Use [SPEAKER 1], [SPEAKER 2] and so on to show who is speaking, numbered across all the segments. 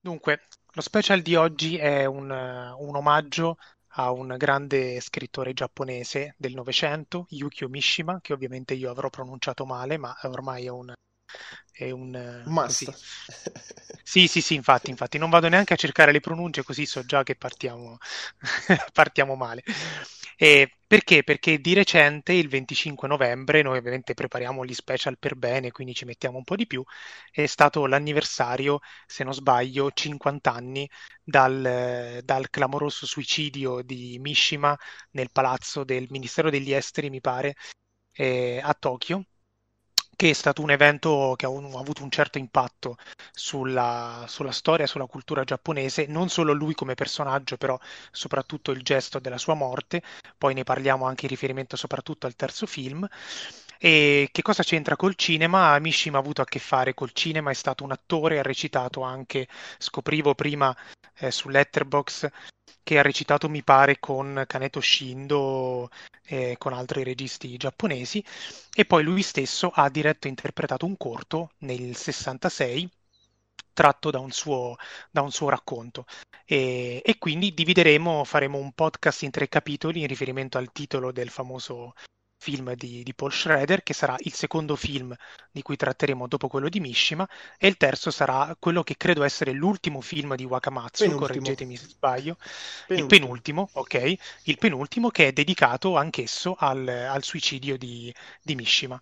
[SPEAKER 1] Dunque, lo special di oggi è un, un omaggio a un grande scrittore giapponese del Novecento, Yukio Mishima, che ovviamente io avrò pronunciato male, ma ormai è un... È un
[SPEAKER 2] Must.
[SPEAKER 1] così. Sì, sì, sì, infatti, infatti, non vado neanche a cercare le pronunce, così so già che partiamo, partiamo male. E perché? Perché di recente, il 25 novembre, noi ovviamente prepariamo gli special per bene, quindi ci mettiamo un po' di più, è stato l'anniversario, se non sbaglio, 50 anni dal, dal clamoroso suicidio di Mishima nel palazzo del Ministero degli Esteri, mi pare, eh, a Tokyo che è stato un evento che ha, un, ha avuto un certo impatto sulla, sulla storia, sulla cultura giapponese, non solo lui come personaggio, però soprattutto il gesto della sua morte, poi ne parliamo anche in riferimento soprattutto al terzo film. E che cosa c'entra col cinema? Mishima ha avuto a che fare col cinema, è stato un attore, ha recitato anche, scoprivo prima eh, su Letterboxd, che ha recitato mi pare con Kaneto Shindo e con altri registi giapponesi e poi lui stesso ha diretto e interpretato un corto nel 66 tratto da un suo, da un suo racconto e, e, quindi divideremo, faremo un podcast in tre capitoli in riferimento al titolo del famoso film di, di, Paul Schrader, che sarà il secondo film di cui tratteremo dopo quello di Mishima, e il terzo sarà quello che credo essere l'ultimo film di Wakamatsu, penultimo. correggetemi se sbaglio, penultimo. il penultimo, ok, il penultimo che è dedicato anch'esso al, al suicidio di, di Mishima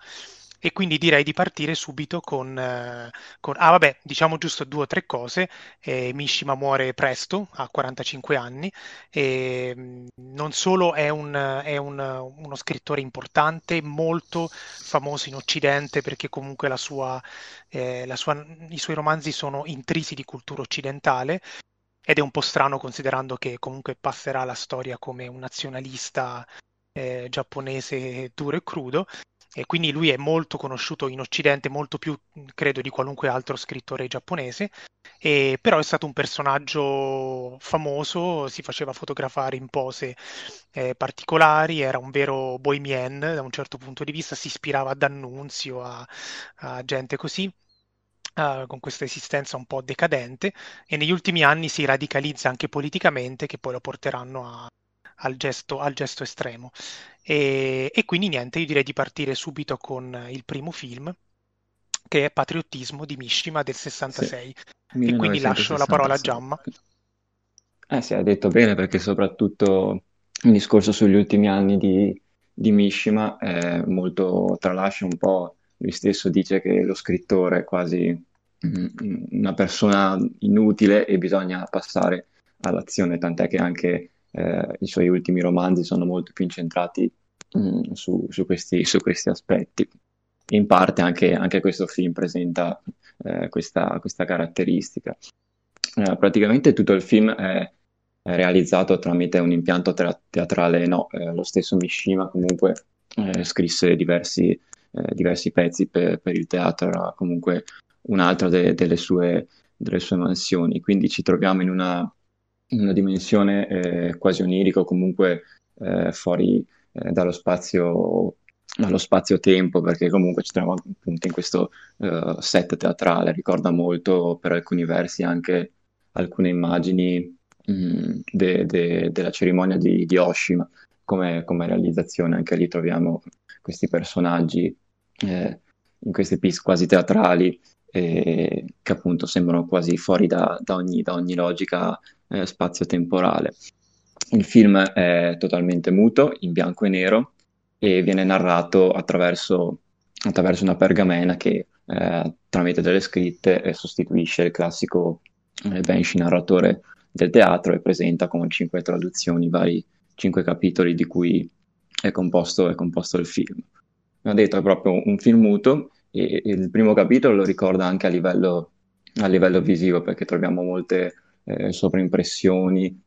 [SPEAKER 1] e quindi direi di partire subito con, eh, con... ah vabbè, diciamo giusto due o tre cose. Eh, Mishima muore presto, a 45 anni, e mm, non solo è, un, è un, uno scrittore importante, molto famoso in Occidente perché comunque la sua, eh, la sua, i suoi romanzi sono intrisi di cultura occidentale, ed è un po' strano considerando che comunque passerà la storia come un nazionalista eh, giapponese duro e crudo, e quindi lui è molto conosciuto in Occidente, molto più credo di qualunque altro scrittore giapponese, e, però è stato un personaggio famoso, si faceva fotografare in pose eh, particolari, era un vero bohemien da un certo punto di vista, si ispirava ad D'Annunzio, a, a gente così. Uh, con questa esistenza un po' decadente e negli ultimi anni si radicalizza anche politicamente che poi lo porteranno a, al, gesto, al gesto estremo. E, e quindi niente, io direi di partire subito con il primo film, che è Patriottismo di Mishima del 66. Sì, e quindi lascio la parola a Giamma.
[SPEAKER 3] Eh sì, hai detto bene perché soprattutto il discorso sugli ultimi anni di, di Mishima è molto, tralascia un po', lui stesso dice che lo scrittore è quasi una persona inutile e bisogna passare all'azione, tant'è che anche eh, i suoi ultimi romanzi sono molto più incentrati mh, mm, su, su, questi, su, questi, aspetti. In parte anche, anche questo film presenta eh, questa, questa, caratteristica. Eh, praticamente tutto il film è, è, realizzato tramite un impianto tra- teatrale, no, eh, lo stesso Mishima comunque eh, scrisse diversi, eh, diversi pezzi per, per, il teatro, comunque un'altra de- delle, sue, delle sue mansioni, quindi ci troviamo in una una dimensione eh, quasi onirica o comunque eh, fuori eh, dallo spazio dallo spazio-tempo, perché comunque ci troviamo appunto in questo uh, set teatrale, ricorda molto per alcuni versi anche alcune immagini mh, mm, de, de, della cerimonia di, di Oshima. Come, come, realizzazione, anche lì troviamo questi personaggi eh, in queste piste quasi teatrali eh, che appunto sembrano quasi fuori da, da, ogni, da ogni, logica eh, spazio-temporale. Il film è totalmente muto, in bianco e nero, e viene narrato attraverso, attraverso una pergamena che eh, tramite delle scritte eh, sostituisce il classico eh, Benshi narratore del teatro e presenta con cinque traduzioni, vari cinque capitoli di cui è composto, è composto il film. Come ho detto, è proprio un film muto e il primo capitolo lo ricorda anche a livello, a livello visivo perché troviamo molte eh, sovraimpressioni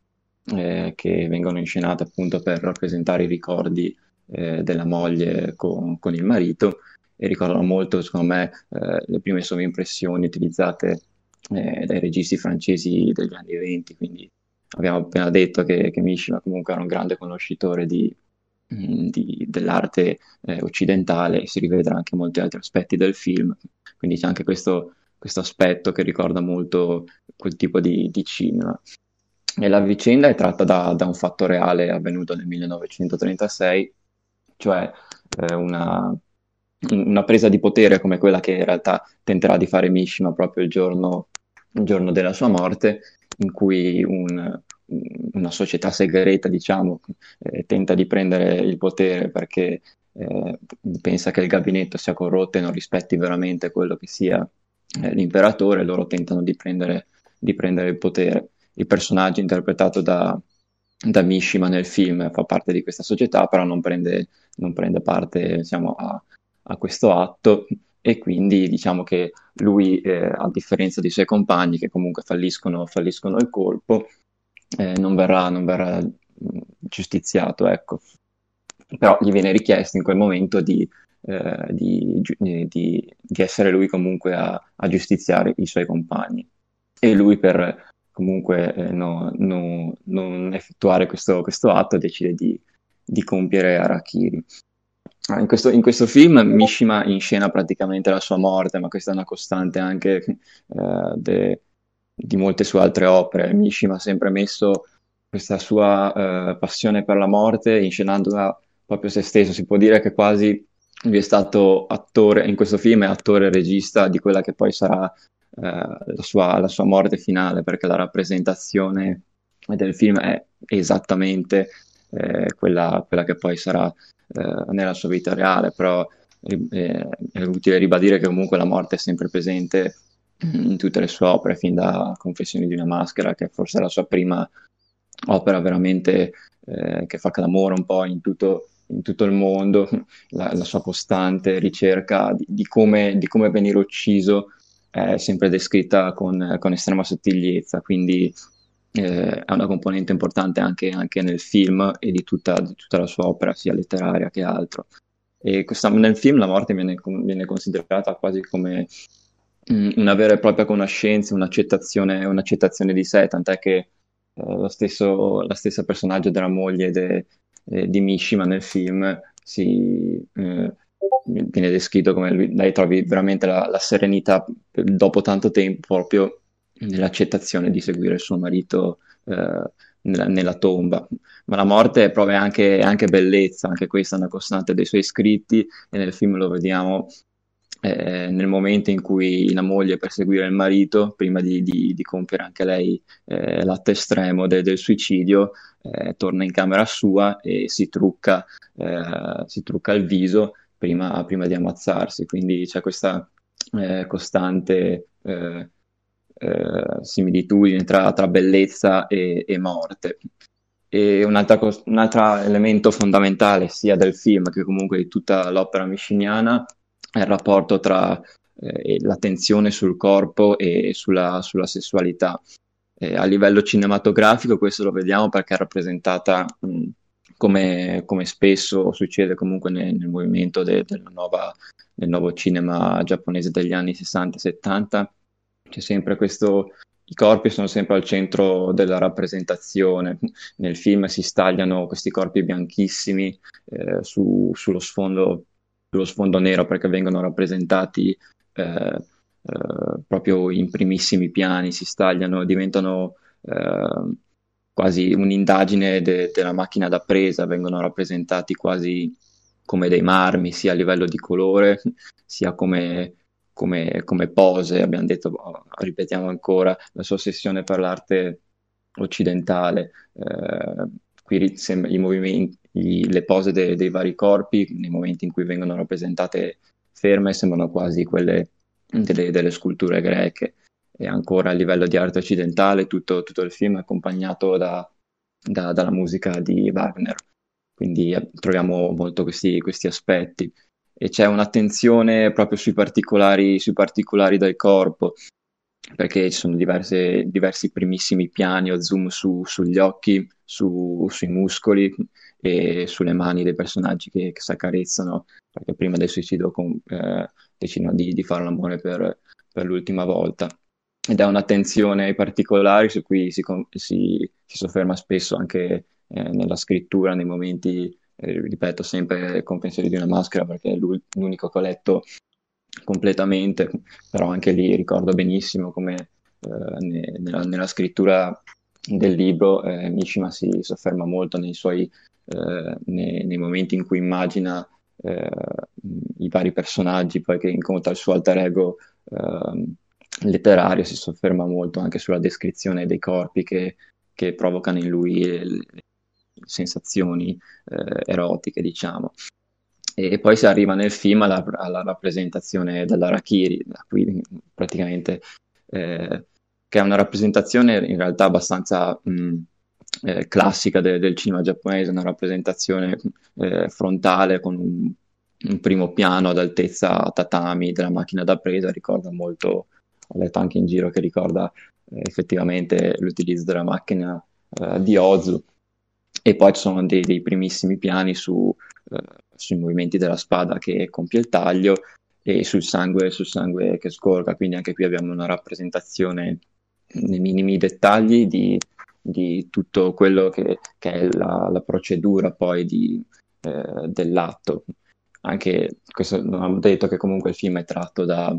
[SPEAKER 3] eh, che vengono inscenate appunto per rappresentare i ricordi eh, della moglie con, con, il marito e ricordano molto, secondo me, eh, le prime sovraimpressioni utilizzate eh, dai registi francesi degli anni 20, quindi abbiamo appena detto che, che Mishima comunque era un grande conoscitore di, di, dell'arte eh, occidentale e si rivedrà anche molti altri aspetti del film. Quindi c'è anche questo, questo aspetto che ricorda molto quel tipo di, di cinema. E la vicenda è tratta da, da, un fatto reale avvenuto nel 1936, cioè eh, una, una, presa di potere come quella che in realtà tenterà di fare Mishima proprio il giorno, il giorno della sua morte, in cui un, una società segreta, diciamo, eh, tenta di prendere il potere perché eh, pensa che il gabinetto sia corrotto e non rispetti veramente quello che sia eh, l'imperatore, loro tentano di prendere, di prendere il potere il personaggio interpretato da, da Mishima nel film fa parte di questa società, però non prende, non prende parte diciamo, a, a, questo atto e quindi diciamo che lui, eh, a differenza dei suoi compagni che comunque falliscono, falliscono il colpo, eh, non verrà, non verrà giustiziato, ecco. Però gli viene richiesto in quel momento di, eh, di, di, di essere lui comunque a, a, giustiziare i suoi compagni. E lui per, comunque eh, no, no, non effettuare questo, questo, atto decide di, di compiere Arakiri. Ah, in questo, in questo, film Mishima inscena praticamente la sua morte, ma questa è una costante anche eh, de, di molte sue altre opere. Mishima ha sempre messo questa sua eh, passione per la morte, inscenandola proprio se stesso. Si può dire che quasi lui è stato attore, in questo film è attore e regista di quella che poi sarà eh, la, sua, la, sua, morte finale, perché la rappresentazione del film è esattamente eh, quella, quella, che poi sarà eh, nella sua vita reale, però eh, è utile ribadire che comunque la morte è sempre presente in tutte le sue opere, fin da Confessioni di una maschera, che forse è la sua prima opera veramente eh, che fa clamore un po' in tutto, in tutto il mondo, la, la, sua costante ricerca di, di, come, di come venire ucciso è sempre descritta con, con estrema sottigliezza, quindi eh, è una componente importante anche, anche nel film e di tutta, di tutta, la sua opera, sia letteraria che altro. Questa, nel film la morte viene, viene considerata quasi come mh, una vera e propria conoscenza, un'accettazione, un'accettazione di sé, tant'è che eh, lo stesso, la stessa personaggio della moglie de, eh, di Mishima nel film si, eh, viene descritto come lui, lei trovi veramente la, la, serenità dopo tanto tempo proprio nell'accettazione di seguire il suo marito eh, nella, nella, tomba. Ma la morte proprio anche, anche, bellezza, anche questa è una costante dei suoi scritti e nel film lo vediamo eh, nel momento in cui la moglie per seguire il marito, prima di, di, di compiere anche lei eh, l'atto estremo de, del suicidio, eh, torna in camera sua e si trucca, eh, si trucca il viso prima, prima di ammazzarsi, quindi c'è questa eh, costante eh, similitudine tra, tra bellezza e, e, morte. E un altro elemento fondamentale sia del film che comunque di tutta l'opera miciniana è il rapporto tra eh, l'attenzione sul corpo e sulla, sulla sessualità. Eh, a livello cinematografico questo lo vediamo perché è rappresentata mh, come, come spesso succede comunque nel, nel movimento de, nuova, del nuovo cinema giapponese degli anni 60-70, c'è sempre questo, i corpi sono sempre al centro della rappresentazione. Nel film si stagliano questi corpi bianchissimi eh, su, sullo, sfondo, sullo, sfondo, nero perché vengono rappresentati eh, eh, proprio in primissimi piani, si stagliano, diventano eh, quasi un'indagine de- della macchina da presa, vengono rappresentati quasi come dei marmi, sia a livello di colore, sia come, come, come pose. Abbiamo detto, oh, ripetiamo ancora, la sua ossessione per l'arte occidentale. Eh, qui i movimenti, le pose de- dei vari corpi, nei momenti in cui vengono rappresentate ferme, sembrano quasi quelle delle, delle sculture greche. E ancora a livello di arte occidentale tutto, tutto il film è accompagnato da, da, dalla musica di Wagner, quindi eh, troviamo molto questi, questi aspetti. E c'è un'attenzione proprio sui particolari, sui particolari del corpo, perché ci sono diverse, diversi primissimi piani o zoom su, sugli occhi, su, sui muscoli e sulle mani dei personaggi che, che si accarezzano, perché prima del suicidio con, eh, decidono di, di fare l'amore per, per l'ultima volta. Ed è un'attenzione ai particolari su cui si, si, si sofferma spesso anche eh, nella scrittura, nei momenti eh, ripeto sempre con pensieri di una maschera perché è l'unico che ho letto completamente, però anche lì ricordo benissimo come eh, ne, nella, nella, scrittura del libro eh, Mishima si sofferma molto nei suoi eh, nei, nei, momenti in cui immagina eh, i vari personaggi, poi che incontra il suo alter ego ehm, letterario, si sofferma molto anche sulla descrizione dei corpi che, che provocano in lui le, sensazioni eh, erotiche, diciamo. E poi si arriva nel film alla, alla rappresentazione dell'Arakiri, qui praticamente eh, che è una rappresentazione in realtà abbastanza mh, eh, classica de- del cinema giapponese, una rappresentazione eh, frontale con un, un, primo piano ad altezza tatami della macchina da presa, ricorda molto, ho letto anche in giro che ricorda eh, effettivamente l'utilizzo della macchina eh, di Ozu. E poi ci sono dei, dei primissimi piani su, eh, sui movimenti della spada che compie il taglio e sul sangue, sul sangue che scorga, quindi anche qui abbiamo una rappresentazione nei minimi dettagli di, di tutto quello che, che è la, la, procedura poi di, eh, dell'atto. Anche questo non abbiamo detto che comunque il film è tratto da,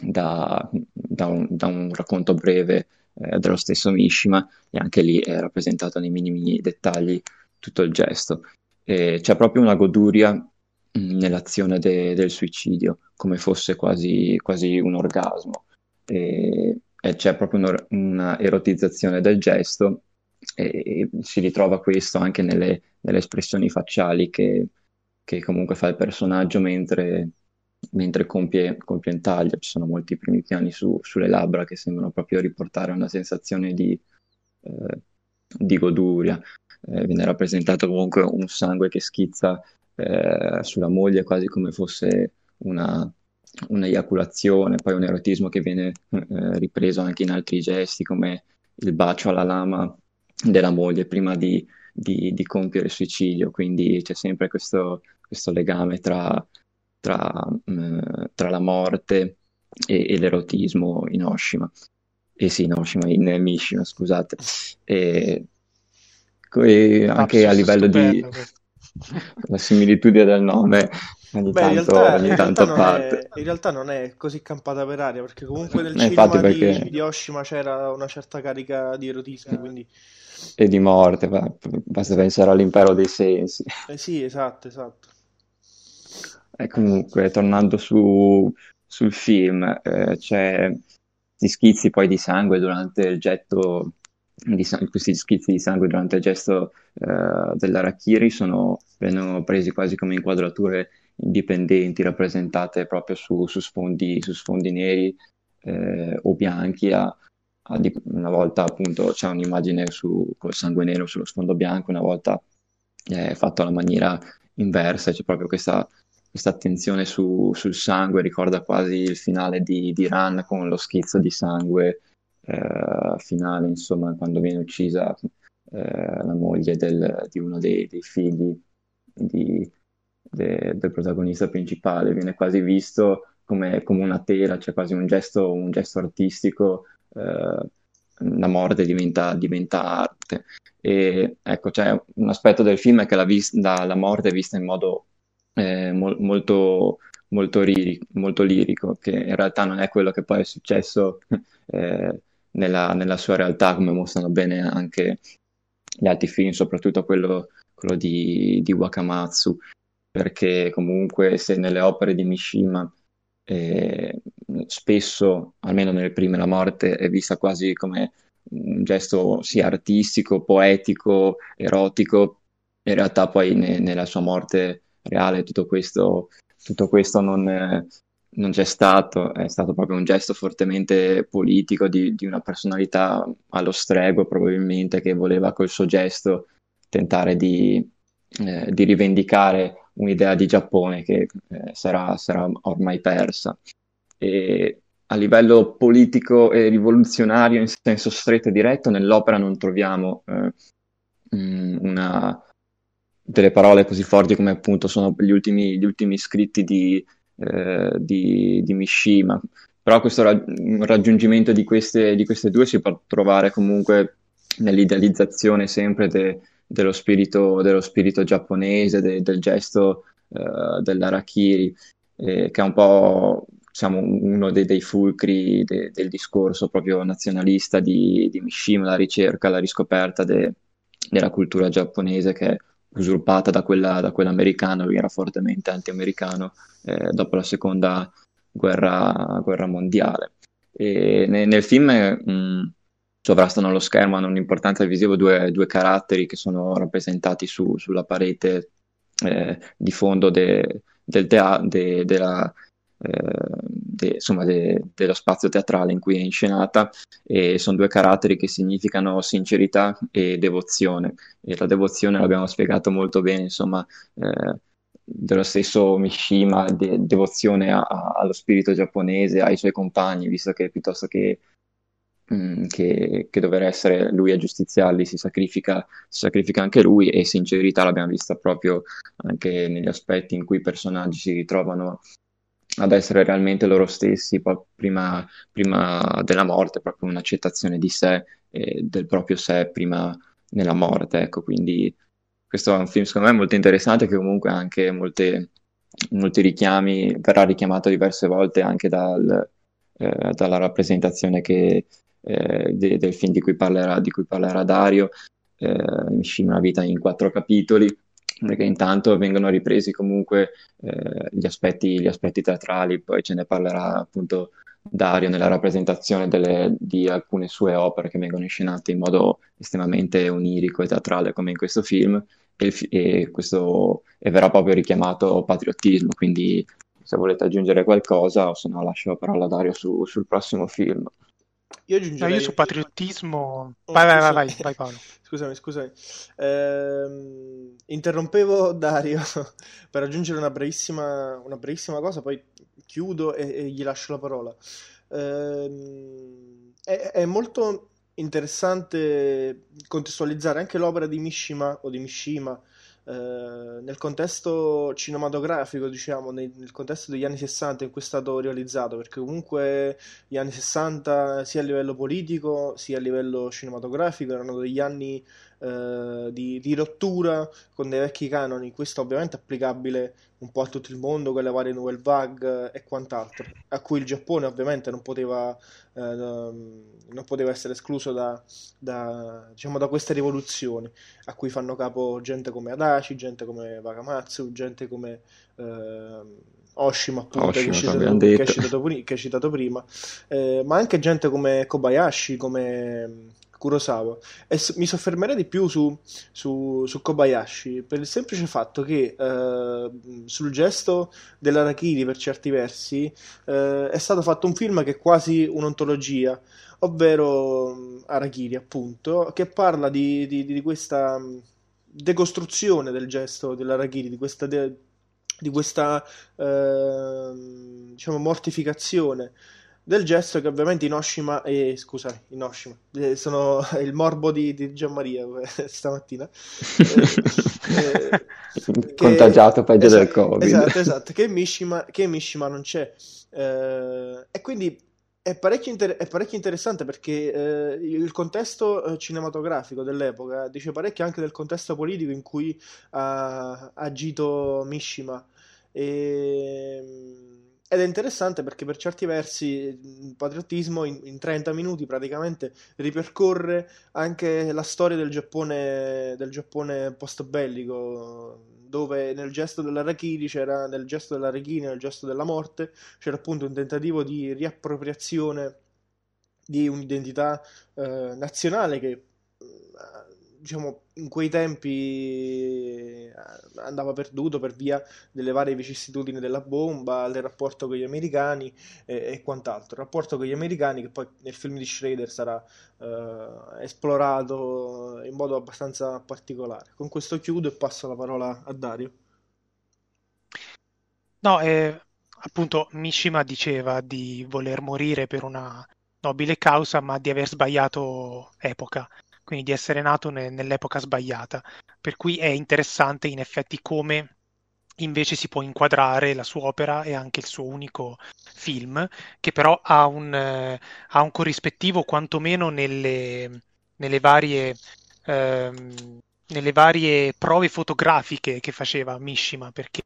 [SPEAKER 3] da, da, un, da un, racconto breve eh, dello stesso Mishima e anche lì è rappresentato nei minimi dettagli tutto il gesto. E c'è proprio una goduria mm, nell'azione de, del suicidio, come fosse quasi, quasi un orgasmo. E, e c'è proprio una erotizzazione del gesto e si ritrova questo anche nelle, nelle espressioni facciali che, che, comunque fa il personaggio mentre, mentre compie, compie un taglio. Ci sono molti primi piani su, sulle labbra che sembrano proprio riportare una sensazione di, eh, di goduria. Eh, viene rappresentato comunque un sangue che schizza eh, sulla moglie quasi come fosse una, un'eiaculazione, poi un erotismo che viene eh, ripreso anche in altri gesti come il bacio alla lama della moglie prima di, di, di compiere il suicidio, quindi c'è sempre questo, questo legame tra, tra, mh, tra, la morte e, e, l'erotismo in Oshima. E sì, in Oshima, in Mishima, scusate. E, e anche a livello di la similitudine del nome ogni Beh, tanto, in realtà, ogni in tanto
[SPEAKER 2] parte. È, in realtà non è così campata per aria, perché comunque nel eh, cinema perché... di, di, Oshima c'era una certa carica di erotismo, quindi...
[SPEAKER 3] E di morte, basta pensare all'impero dei sensi.
[SPEAKER 2] Eh sì, esatto, esatto.
[SPEAKER 3] E comunque, tornando su, sul film, eh, c'è gli schizzi poi di sangue durante il getto di, questi schizzi di sangue durante il gesto uh, dell'Arakiri sono, vengono presi quasi come inquadrature indipendenti rappresentate proprio su, su, sfondi, su sfondi, neri eh, o bianchi. A, a una volta appunto c'è un'immagine su, col sangue nero sullo sfondo bianco, una volta è fatto alla maniera inversa, c'è proprio questa, questa attenzione su, sul sangue, ricorda quasi il finale di, di Run con lo schizzo di sangue eh, finale, insomma, quando viene uccisa eh, la moglie del, di uno dei, dei figli di, de, del protagonista principale, viene quasi visto come, come, una tela, cioè quasi un gesto, un gesto artistico, eh, la morte diventa, diventa, arte. E ecco, c'è un aspetto del film è che la, vis- la, la morte è vista in modo eh, mo- molto, molto, molto, lirico, che in realtà non è quello che poi è successo eh, nella, nella, sua realtà, come mostrano bene anche gli altri film, soprattutto quello, quello di, di Wakamatsu. Perché comunque se nelle opere di Mishima eh, spesso, almeno nelle prime, la morte è vista quasi come un gesto sia artistico, poetico, erotico, in realtà poi ne, nella sua morte reale tutto questo, tutto questo non, non, c'è stato, è stato proprio un gesto fortemente politico di, di una personalità allo strego probabilmente che voleva col suo gesto tentare di, eh, di rivendicare un'idea di Giappone che eh, sarà, sarà, ormai persa. E a livello politico e rivoluzionario in senso stretto e diretto, nell'opera non troviamo eh, mm, una, delle parole così forti come appunto sono gli ultimi, gli ultimi scritti di, eh, di, di, Mishima. Però questo raggiungimento di queste, di queste, due si può trovare comunque nell'idealizzazione sempre de, dello, spirito, dello spirito giapponese, de, del gesto uh, dell'arakiri, eh, che è un po' diciamo, uno dei, dei fulcri de, del discorso proprio nazionalista di, di, Mishima, la ricerca, la riscoperta de, della cultura giapponese che usurpata da quella, da quella americana, lui era fortemente anti-americano eh, dopo la seconda guerra, guerra mondiale. E nel, nel film mh, sovrastano allo schermo, hanno un'importanza visiva due, due caratteri che sono rappresentati su, sulla parete eh, di fondo de, del tea- de, della, de, insomma, de, dello spazio teatrale in cui è inscenata e sono due caratteri che significano sincerità e devozione. E la devozione l'abbiamo spiegato molto bene insomma eh, dello stesso Mishima, de- devozione a- a- allo spirito giapponese, ai suoi compagni, visto che piuttosto che, mm, che, che dover essere lui a giustiziarli si sacrifica, si sacrifica anche lui e sincerità l'abbiamo vista proprio anche negli aspetti in cui i personaggi si ritrovano ad essere realmente loro stessi prima, prima della morte, proprio un'accettazione di sé e del proprio sé prima nella morte, ecco, quindi questo è un film secondo me molto interessante che comunque ha anche molte, molti richiami, verrà richiamato diverse volte anche dal, eh, dalla rappresentazione che, eh, de, del film di cui parlerà, di cui parlerà Dario, eh, una vita in quattro capitoli, perché intanto vengono ripresi comunque eh, gli, aspetti, gli aspetti teatrali, poi ce ne parlerà appunto Dario nella rappresentazione delle, di alcune sue opere che vengono inscenate in modo estremamente onirico e teatrale come in questo film e, e, questo, e verrà proprio richiamato patriottismo, quindi se volete aggiungere qualcosa o se no lascio la parola a Dario su, sul prossimo film.
[SPEAKER 1] Io aggiungerei... No, io su patriottismo... Oh, vai, vai, vai, vai, Paolo.
[SPEAKER 2] Scusami, scusami. Eh, interrompevo Dario per aggiungere una brevissima, una brevissima cosa, poi chiudo e, e, gli lascio la parola. Eh, è, è molto interessante contestualizzare anche l'opera di Mishima o di Mishima nel contesto cinematografico, diciamo, nel, nel, contesto degli anni 60 in cui è stato realizzato, perché comunque gli anni 60 sia a livello politico sia a livello cinematografico erano degli anni eh, di, di, rottura con dei vecchi canoni, questo ovviamente è applicabile un po' a tutto il mondo con le varie nouvelle vague e quant'altro, a cui il Giappone ovviamente non poteva, eh, non poteva essere escluso da, da, diciamo, da, queste rivoluzioni, a cui fanno capo gente come Adachi, gente come Wakamatsu, gente come... Eh, Oshima, appunto, Oshima, che, hai citato, che, hai citato, che, citato, prima, eh, ma anche gente come Kobayashi, come Kurosawa. E s- mi soffermerei di più su, su, su, Kobayashi per il semplice fatto che eh, sul gesto dell'Arakiri, per certi versi, eh, è stato fatto un film che è quasi un'ontologia, ovvero mm, Arakiri, appunto, che parla di, di, di questa mm, decostruzione del gesto dell'Arakiri, di questa. De- di questa eh, diciamo mortificazione del gesto che ovviamente Inoshima e scusami Inoshima eh, sono il morbo di, di Gianmaria eh, stamattina.
[SPEAKER 3] Eh, eh, contagiato peggio esatto, del covid.
[SPEAKER 2] esatto esatto che Mishima, che Mishima non c'è. Eh, e quindi è parecchio, inter- è parecchio interessante perché eh, il contesto cinematografico dell'epoca dice parecchio anche del contesto politico in cui ha agito Mishima. E ed è interessante perché per certi versi il patriottismo in, in 30 minuti praticamente ripercorre anche la storia del Giappone, del Giappone post-bellico, dove nel gesto dell'Arakiri c'era, nel gesto dell'Arakiri, nel gesto della morte, c'era appunto un tentativo di riappropriazione di un'identità eh, nazionale che diciamo, in quei tempi eh, andava perduto per via delle varie vicissitudini della bomba, del rapporto con gli americani e, e quant'altro. Il rapporto con gli americani che poi nel film di Schrader sarà eh, esplorato in modo abbastanza particolare. Con questo chiudo e passo la parola a Dario.
[SPEAKER 1] No, eh, appunto Mishima diceva di voler morire per una nobile causa, ma di aver sbagliato epoca quindi di essere nato ne- nell'epoca sbagliata. Per cui è interessante in effetti come invece si può inquadrare la sua opera e anche il suo unico film, che però ha un, eh, ha un corrispettivo quantomeno nelle, nelle varie... Ehm, nelle varie prove fotografiche che faceva Mishima, perché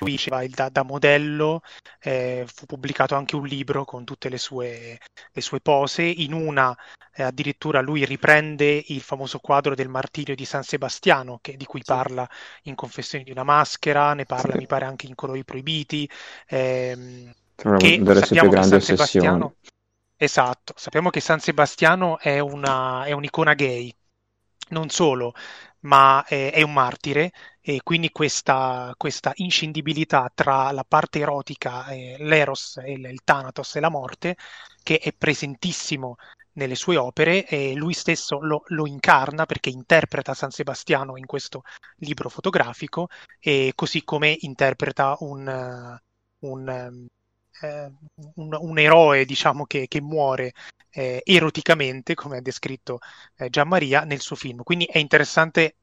[SPEAKER 1] lui diceva da, da modello, eh, fu pubblicato anche un libro con tutte le sue, le sue pose, in una eh, addirittura lui riprende il famoso quadro del martirio di San Sebastiano, che, di cui sì. parla in Confessioni di una maschera, ne parla sì. mi pare anche in Colori Proibiti, ehm, che sappiamo che San Sebastiano... Esatto, sappiamo che San Sebastiano è, una, è un'icona gay, non solo, ma è, è un martire e quindi questa, questa, inscindibilità tra la parte erotica, eh, l'eros, il, il thanatos e la morte, che è presentissimo nelle sue opere e lui stesso lo, lo, incarna perché interpreta San Sebastiano in questo libro fotografico e così come interpreta un, un, eh, un, un eroe diciamo che, che muore eh, eroticamente come ha descritto eh, Gianmaria nel suo film. Quindi è interessante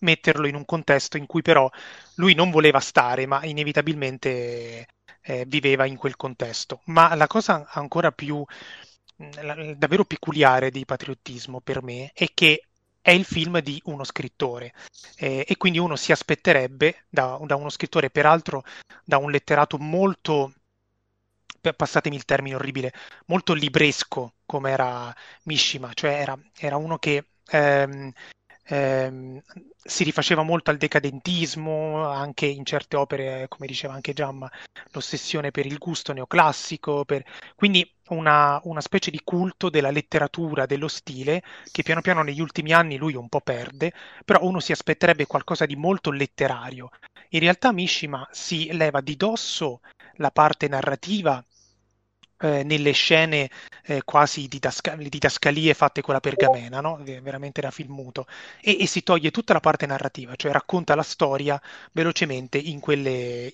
[SPEAKER 1] metterlo in un contesto in cui però lui non voleva stare, ma inevitabilmente eh, viveva in quel contesto. Ma la cosa ancora più la, davvero peculiare di patriottismo per me è che è il film di uno scrittore eh, e quindi uno si aspetterebbe da, da, uno scrittore, peraltro da un letterato molto, passatemi il termine orribile, molto libresco come era Mishima, cioè era, era uno che ehm, ehm, si rifaceva molto al decadentismo, anche in certe opere, come diceva anche Giamma, l'ossessione per il gusto neoclassico, per... quindi una, una, specie di culto della letteratura, dello stile, che piano piano negli ultimi anni lui un po' perde, però uno si aspetterebbe qualcosa di molto letterario. In realtà Mishima si leva di dosso la parte narrativa eh, nelle scene eh, quasi didasca- didascalie fatte con la pergamena, no? veramente da film muto, e, e, si toglie tutta la parte narrativa, cioè racconta la storia velocemente in quelle,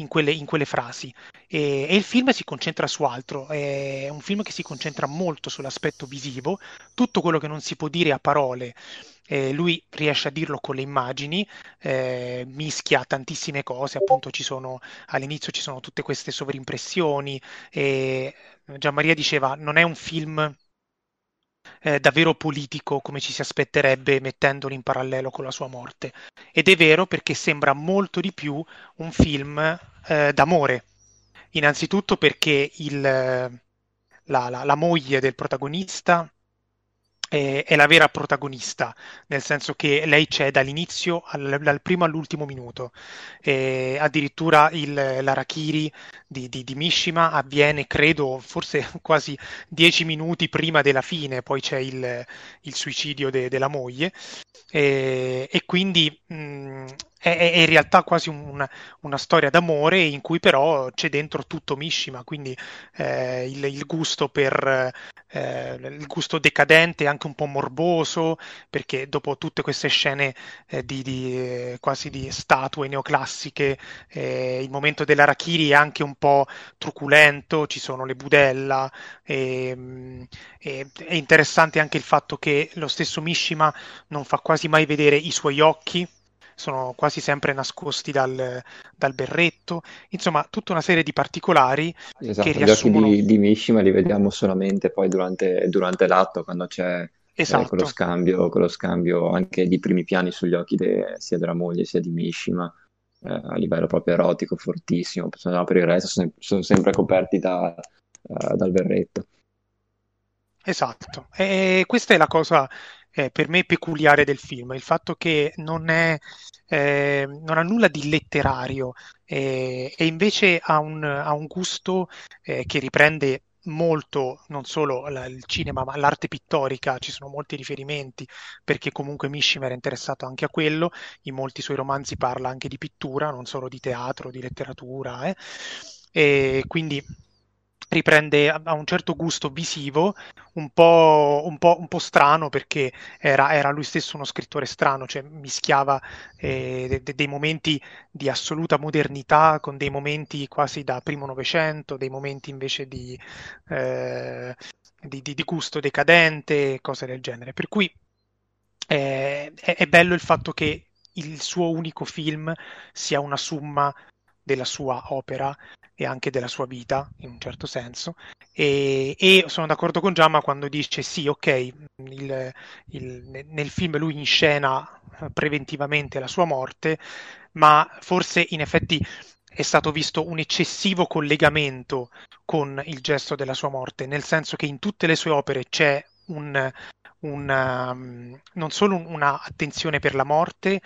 [SPEAKER 1] in quelle, in quelle frasi. E, e, il film si concentra su altro, è un film che si concentra molto sull'aspetto visivo, tutto quello che non si può dire a parole eh, lui riesce a dirlo con le immagini, eh, mischia tantissime cose, appunto ci sono, all'inizio ci sono tutte queste sovrimpressioni. E Gianmaria diceva non è un film eh, davvero politico come ci si aspetterebbe mettendolo in parallelo con la sua morte. Ed è vero perché sembra molto di più un film eh, d'amore. Innanzitutto perché il, la, la, la moglie del protagonista è, è, la vera protagonista, nel senso che lei c'è dall'inizio, al, dal primo all'ultimo minuto. E addirittura il, l'Arakiri di, di, di, Mishima avviene, credo, forse quasi dieci minuti prima della fine, poi c'è il, il suicidio de, della moglie. E, e quindi mh, è, è, in realtà quasi una, una, storia d'amore in cui però c'è dentro tutto Mishima, quindi eh, il, il, gusto per eh, il gusto decadente, anche un po' morboso, perché dopo tutte queste scene eh, di, di eh, quasi di statue neoclassiche, eh, il momento dell'Arakiri è anche un po' truculento, ci sono le budella, e, ehm, e, è interessante anche il fatto che lo stesso Mishima non fa quasi mai vedere i suoi occhi sono quasi sempre nascosti dal, dal, berretto, insomma tutta una serie di particolari
[SPEAKER 3] esatto,
[SPEAKER 1] che riassumono...
[SPEAKER 3] Gli occhi di, di Mishima li vediamo solamente poi durante, durante l'atto, quando c'è esatto. eh, quello, scambio, quello, scambio, anche di primi piani sugli occhi de, sia della moglie sia di Mishima, eh, a livello proprio erotico, fortissimo, per il resto sono, sono sempre coperti da, uh, dal berretto.
[SPEAKER 1] Esatto, e questa è la cosa eh, per me peculiare del film, il fatto che non, è, eh, non ha nulla di letterario eh, e invece ha un, ha un gusto eh, che riprende molto non solo la, il cinema ma l'arte pittorica, ci sono molti riferimenti perché comunque Mishima era interessato anche a quello, in molti suoi romanzi parla anche di pittura, non solo di teatro, di letteratura eh. e quindi riprende a un certo gusto visivo, un po', un po', un po strano perché era, era, lui stesso uno scrittore strano, cioè mischiava eh, de, dei momenti di assoluta modernità con dei momenti quasi da primo Novecento, dei momenti invece di, eh, di, di, di gusto decadente, cose del genere. Per cui eh, è, è bello il fatto che il suo unico film sia una summa della sua opera e anche della sua vita, in un certo senso. E, e sono d'accordo con Giamma quando dice sì, ok, il, il, nel film lui inscena preventivamente la sua morte, ma forse in effetti è stato visto un eccessivo collegamento con il gesto della sua morte, nel senso che in tutte le sue opere c'è un, una, um, non solo una attenzione per la morte,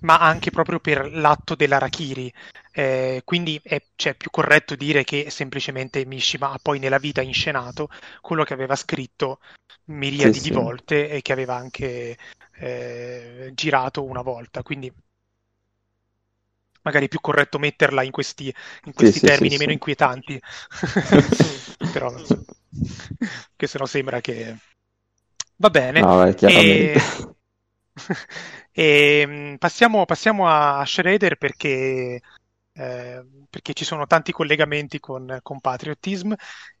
[SPEAKER 1] ma anche proprio per l'atto dell'Arakiri. Eh, quindi è cioè, più corretto dire che semplicemente Mishima ha poi nella vita inscenato quello che aveva scritto miriadi sì, di sì. volte e che aveva anche eh, girato una volta. Quindi magari è più corretto metterla in questi, in questi sì, termini meno inquietanti. Però so. Che se no sembra che Va bene.
[SPEAKER 3] No, beh,
[SPEAKER 1] e... e mm, passiamo, passiamo, a Shredder perché, eh, perché, ci sono tanti collegamenti con, con Patriotism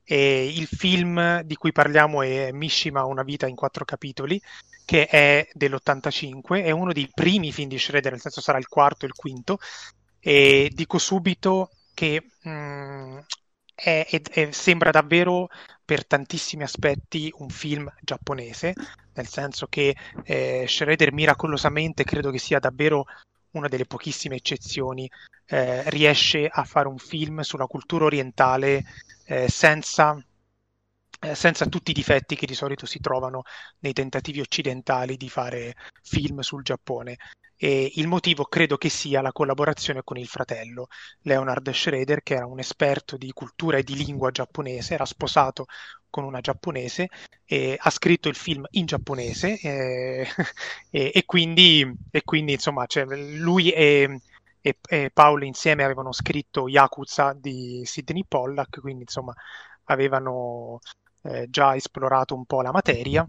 [SPEAKER 1] e il film di cui parliamo è Mishima, una vita in quattro capitoli, che è dell'85, è uno dei primi film di Shredder, nel senso sarà il quarto e il quinto, e dico subito che mh, mm, è, è, è, sembra davvero per tantissimi aspetti un film giapponese, nel senso che eh, Shredder miracolosamente credo che sia davvero una delle pochissime eccezioni, eh, riesce a fare un film sulla cultura orientale eh, senza eh, senza tutti i difetti che di solito si trovano nei tentativi occidentali di fare film sul Giappone. E il motivo credo che sia la collaborazione con il fratello Leonard Schroeder, che era un esperto di cultura e di lingua giapponese, era sposato con una giapponese e ha scritto il film in giapponese e, e, e quindi, quindi, insomma cioè, lui e, e, Paolo insieme avevano scritto Yakuza di Sidney Pollack, quindi insomma avevano eh, già esplorato un po' la materia.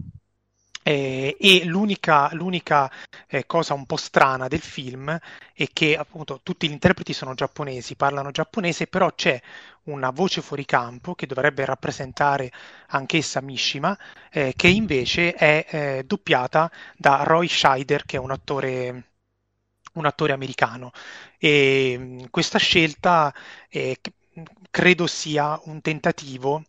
[SPEAKER 1] Eh, e l'unica, l'unica eh, cosa un po' strana del film è che appunto tutti gli interpreti sono giapponesi, parlano giapponese, però c'è una voce fuori campo che dovrebbe rappresentare anch'essa Mishima, eh, che invece è eh, doppiata da Roy Scheider, che è un attore un attore americano. E mm, questa scelta eh, credo sia un tentativo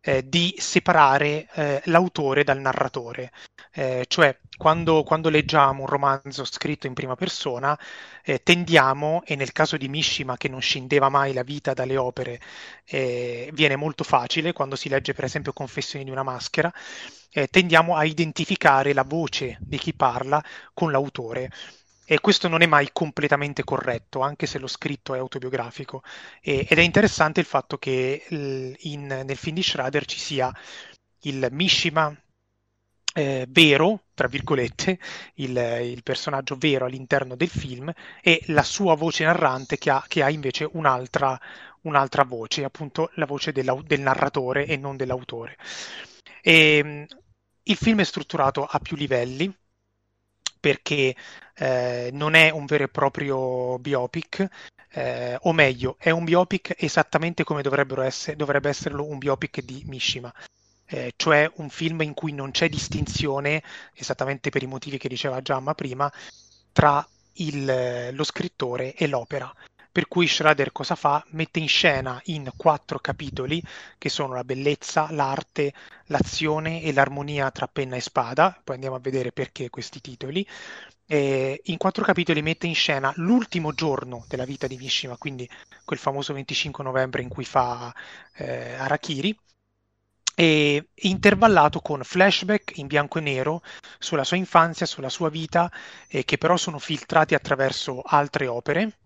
[SPEAKER 1] eh, di separare eh, l'autore dal narratore. Eh, cioè, quando, quando, leggiamo un romanzo scritto in prima persona, eh, tendiamo, e nel caso di Mishima che non scendeva mai la vita dalle opere, eh, viene molto facile, quando si legge per esempio Confessioni di una maschera, eh, tendiamo a identificare la voce di chi parla con l'autore e questo non è mai completamente corretto, anche se lo scritto è autobiografico. E, ed è interessante il fatto che in, nel film di Schrader ci sia il Mishima eh, vero, tra virgolette, il, il, personaggio vero all'interno del film e la sua voce narrante che ha, che ha invece un'altra, un'altra, voce, appunto la voce del narratore e non dell'autore. E, il film è strutturato a più livelli, perché eh, non è un vero e proprio biopic, eh, o meglio, è un biopic esattamente come essere, dovrebbe esserlo un biopic di Mishima. Eh, cioè un film in cui non c'è distinzione, esattamente per i motivi che diceva Giamma prima, tra il, lo scrittore e l'opera. Per cui Schrader cosa fa? Mette in scena in quattro capitoli, che sono la bellezza, l'arte, l'azione e l'armonia tra penna e spada, poi andiamo a vedere perché questi titoli. Eh, in quattro capitoli mette in scena l'ultimo giorno della vita di Mishima, quindi quel famoso 25 novembre in cui fa eh, Arakiri, e intervallato con flashback in bianco e nero sulla sua infanzia, sulla sua vita, eh, che però sono filtrati attraverso altre opere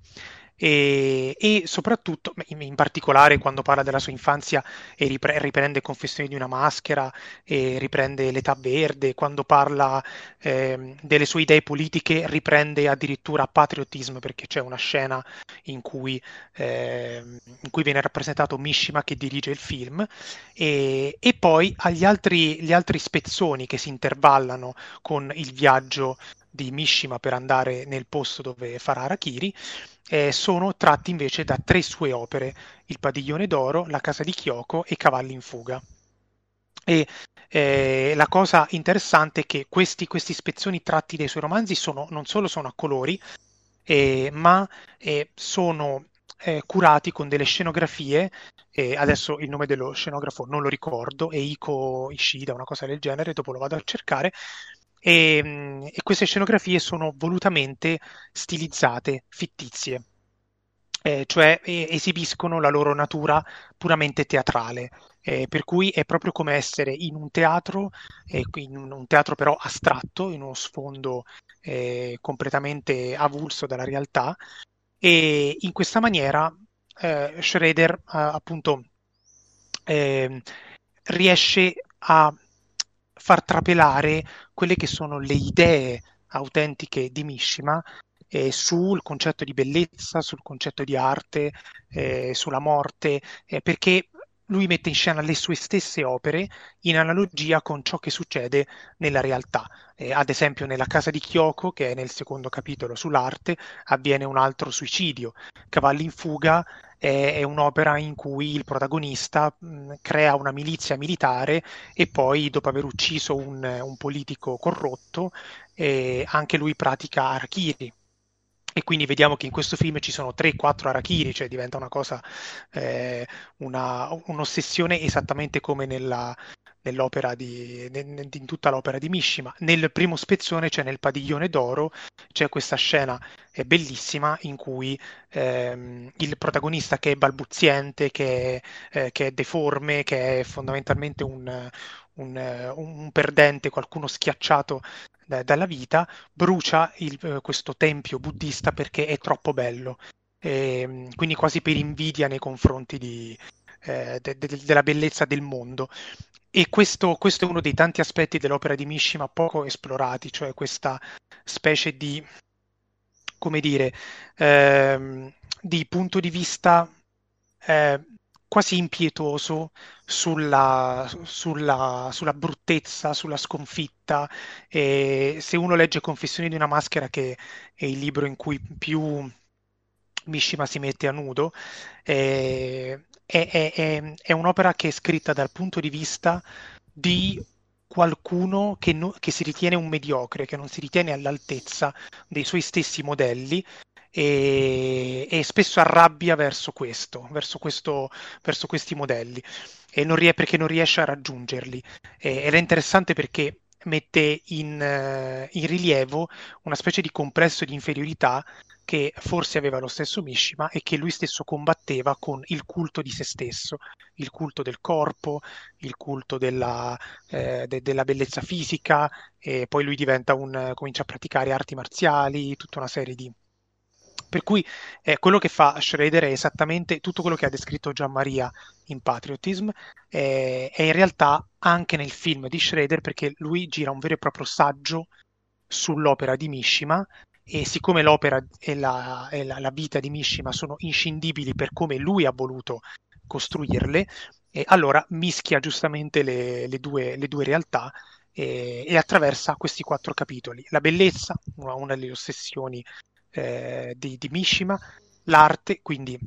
[SPEAKER 1] e, e, soprattutto, in particolare quando parla della sua infanzia e ripre- riprende Confessioni di una maschera e riprende l'età verde, quando parla eh, delle sue idee politiche riprende addirittura patriottismo perché c'è una scena in cui, eh, in cui viene rappresentato Mishima che dirige il film. E, e poi agli altri, gli altri spezzoni che si intervallano con il viaggio di Mishima per andare nel posto dove farà Arakiri eh, sono tratti invece da tre sue opere, Il Padiglione d'Oro, La Casa di Kyoko e Cavalli in fuga. E eh, la cosa interessante è che questi, questi, spezzoni tratti dai suoi romanzi sono, non solo sono a colori, eh, ma eh, sono eh, curati con delle scenografie, e adesso il nome dello scenografo non lo ricordo, è Iko Ishida, una cosa del genere, dopo lo vado a cercare, e, e queste scenografie sono volutamente stilizzate, fittizie. Eh, cioè eh, esibiscono la loro natura puramente teatrale, eh, per cui è proprio come essere in un teatro, eh, in un teatro però astratto, in uno sfondo eh, completamente avulso dalla realtà, e in questa maniera eh, Schroeder appunto ehm, riesce a far trapelare quelle che sono le idee autentiche di Mishima eh, sul concetto di bellezza, sul concetto di arte, eh, sulla morte, eh, perché lui mette in scena le sue stesse opere in analogia con ciò che succede nella realtà. Eh, ad esempio, nella casa di Kyoko, che è nel secondo capitolo sull'arte, avviene un altro suicidio. Cavalli in fuga è, è un'opera in cui il protagonista mh, crea una milizia militare e poi, dopo aver ucciso un, un politico corrotto, eh, anche lui pratica Arakiri e quindi vediamo che in questo film ci sono 3-4 arachiri, cioè diventa una cosa, eh, una, un'ossessione esattamente come nella, nell'opera di, in tutta l'opera di Mishima. Nel primo spezzone, cioè nel padiglione d'oro, c'è questa scena bellissima in cui ehm, il protagonista che è balbuziente, che è, eh, che è deforme, che è fondamentalmente un, un, un perdente, qualcuno schiacciato dalla vita, brucia il, eh, questo tempio buddista perché è troppo bello. E, ehm, quindi quasi per invidia nei confronti di, eh, de, de, della bellezza del mondo. E questo, questo, è uno dei tanti aspetti dell'opera di Mishima poco esplorati, cioè questa specie di, come dire, ehm, di punto di vista eh, quasi impietoso sulla, sulla, sulla, bruttezza, sulla sconfitta. E se uno legge Confessioni di una maschera, che è il libro in cui più Mishima si mette a nudo, eh, è, è, è, è, un'opera che è scritta dal punto di vista di qualcuno che, no, che si ritiene un mediocre, che non si ritiene all'altezza dei suoi stessi modelli e, e spesso arrabbia verso questo, verso, questo, verso questi modelli, non rie- perché non riesce a raggiungerli. E, ed è interessante perché mette in, uh, in, rilievo una specie di complesso di inferiorità che forse aveva lo stesso Mishima e che lui stesso combatteva con il culto di se stesso, il culto del corpo, il culto della, eh, de- della bellezza fisica, e poi lui un, comincia a praticare arti marziali, tutta una serie di, per cui eh, quello che fa Schrader è esattamente tutto quello che ha descritto Gian Maria in Patriotism, eh, è in realtà anche nel film di Schrader perché lui gira un vero e proprio saggio sull'opera di Mishima e siccome l'opera e la, e la, la vita di Mishima sono inscindibili per come lui ha voluto costruirle, e allora mischia giustamente le, le, due, le due, realtà e, e, attraversa questi quattro capitoli. La bellezza, una, una delle ossessioni eh, di, di Mishima, l'arte, quindi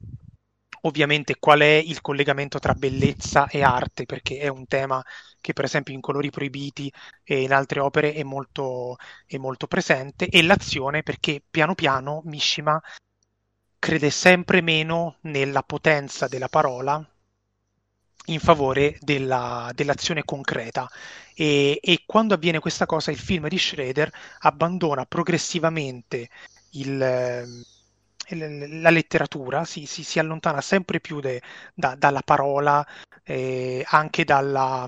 [SPEAKER 1] ovviamente qual è il collegamento tra bellezza e arte, perché è un tema che per esempio in Colori Proibiti e in altre opere è molto, è molto presente, e l'azione perché piano piano Mishima crede sempre meno nella potenza della parola in favore della, dell'azione concreta. E, e, quando avviene questa cosa il film di Schroeder abbandona progressivamente il, la letteratura si, si, si, allontana sempre più de, da, dalla parola, eh, anche dalla,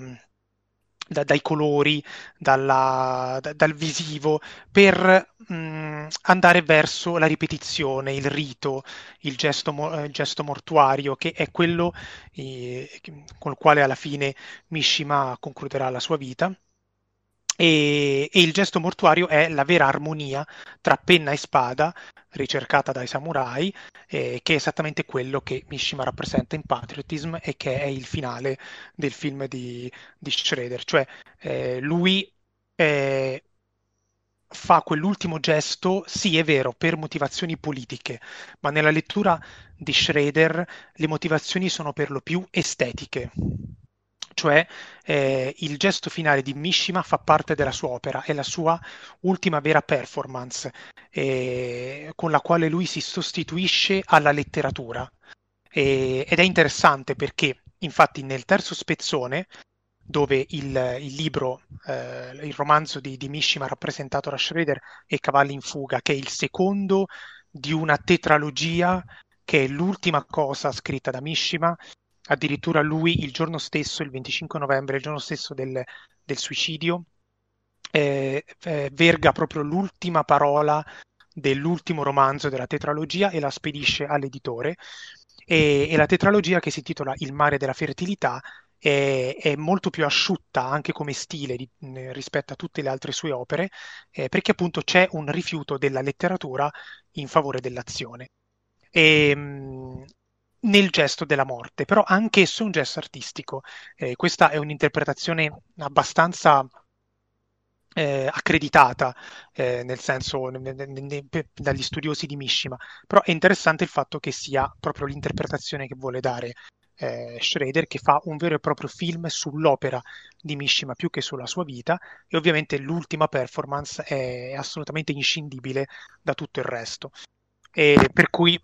[SPEAKER 1] da, dai colori, dalla, da, dal visivo, per mh, andare verso la ripetizione, il rito, il gesto, il gesto mortuario, che è quello eh, con il quale alla fine Mishima concluderà la sua vita. E, e, il gesto mortuario è la vera armonia tra penna e spada ricercata dai samurai, eh, che è esattamente quello che Mishima rappresenta in Patriotism e che è il finale del film di, di Schroeder. Cioè eh, lui eh, fa quell'ultimo gesto, sì è vero, per motivazioni politiche, ma nella lettura di Schroeder le motivazioni sono per lo più estetiche cioè eh, il gesto finale di Mishima fa parte della sua opera, è la sua ultima vera performance eh, con la quale lui si sostituisce alla letteratura. E, ed è interessante perché, infatti, nel terzo spezzone, dove il, il libro, eh, il romanzo di, di, Mishima rappresentato da Schroeder è Cavalli in fuga, che è il secondo di una tetralogia che è l'ultima cosa scritta da Mishima. Addirittura lui il giorno stesso, il 25 novembre, il giorno stesso del, del suicidio, eh, eh, verga proprio l'ultima parola dell'ultimo romanzo della tetralogia e la spedisce all'editore. E, e la tetralogia che si intitola Il mare della fertilità è, è, molto più asciutta anche come stile di, rispetto a tutte le altre sue opere, eh, perché appunto c'è un rifiuto della letteratura in favore dell'azione. E, mh, nel gesto della morte, però anch'esso è un gesto artistico. Eh, questa è un'interpretazione abbastanza eh, accreditata, eh, nel senso ne, ne, ne, dagli studiosi di Mishima, però è interessante il fatto che sia proprio l'interpretazione che vuole dare eh, Schrader, che fa un vero e proprio film sull'opera di Mishima più che sulla sua vita, e ovviamente l'ultima performance è assolutamente inscindibile da tutto il resto. E per cui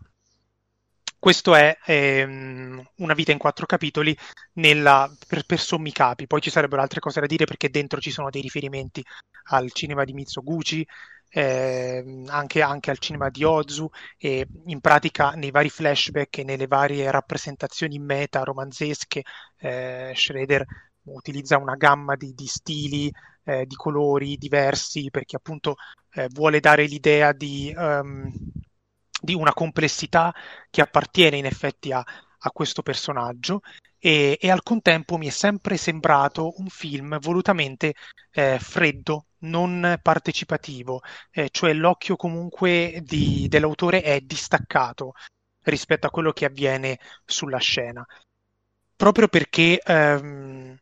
[SPEAKER 1] questo è ehm, una vita in quattro capitoli nella, per, per, sommi capi. Poi ci sarebbero altre cose da dire perché dentro ci sono dei riferimenti al cinema di Mitsuguchi, ehm, anche, anche, al cinema di Ozu e in pratica nei vari flashback e nelle varie rappresentazioni meta romanzesche eh, Schrader utilizza una gamma di, di stili, eh, di colori diversi perché appunto eh, vuole dare l'idea di... Um, di una complessità che appartiene in effetti a, a questo personaggio e, e, al contempo mi è sempre sembrato un film volutamente eh, freddo, non partecipativo, eh, cioè l'occhio comunque di, dell'autore è distaccato rispetto a quello che avviene sulla scena. Proprio perché ehm,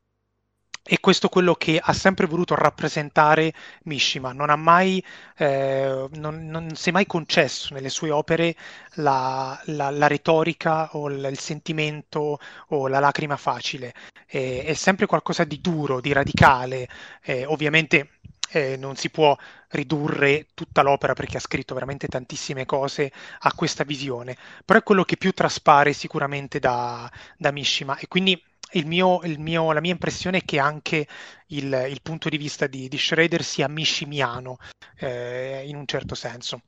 [SPEAKER 1] e questo è quello che ha sempre voluto rappresentare Mishima. Non mai, eh, non, non si è mai concesso nelle sue opere la, la, la retorica o il, il, sentimento o la lacrima facile. Eh, è sempre qualcosa di duro, di radicale. Eh, ovviamente eh, non si può ridurre tutta l'opera perché ha scritto veramente tantissime cose a questa visione, però è quello che più traspare sicuramente da, da Mishima e quindi il mio, il mio, la mia impressione è che anche il, il punto di vista di, di Schrader sia mishimiano eh, in un certo senso.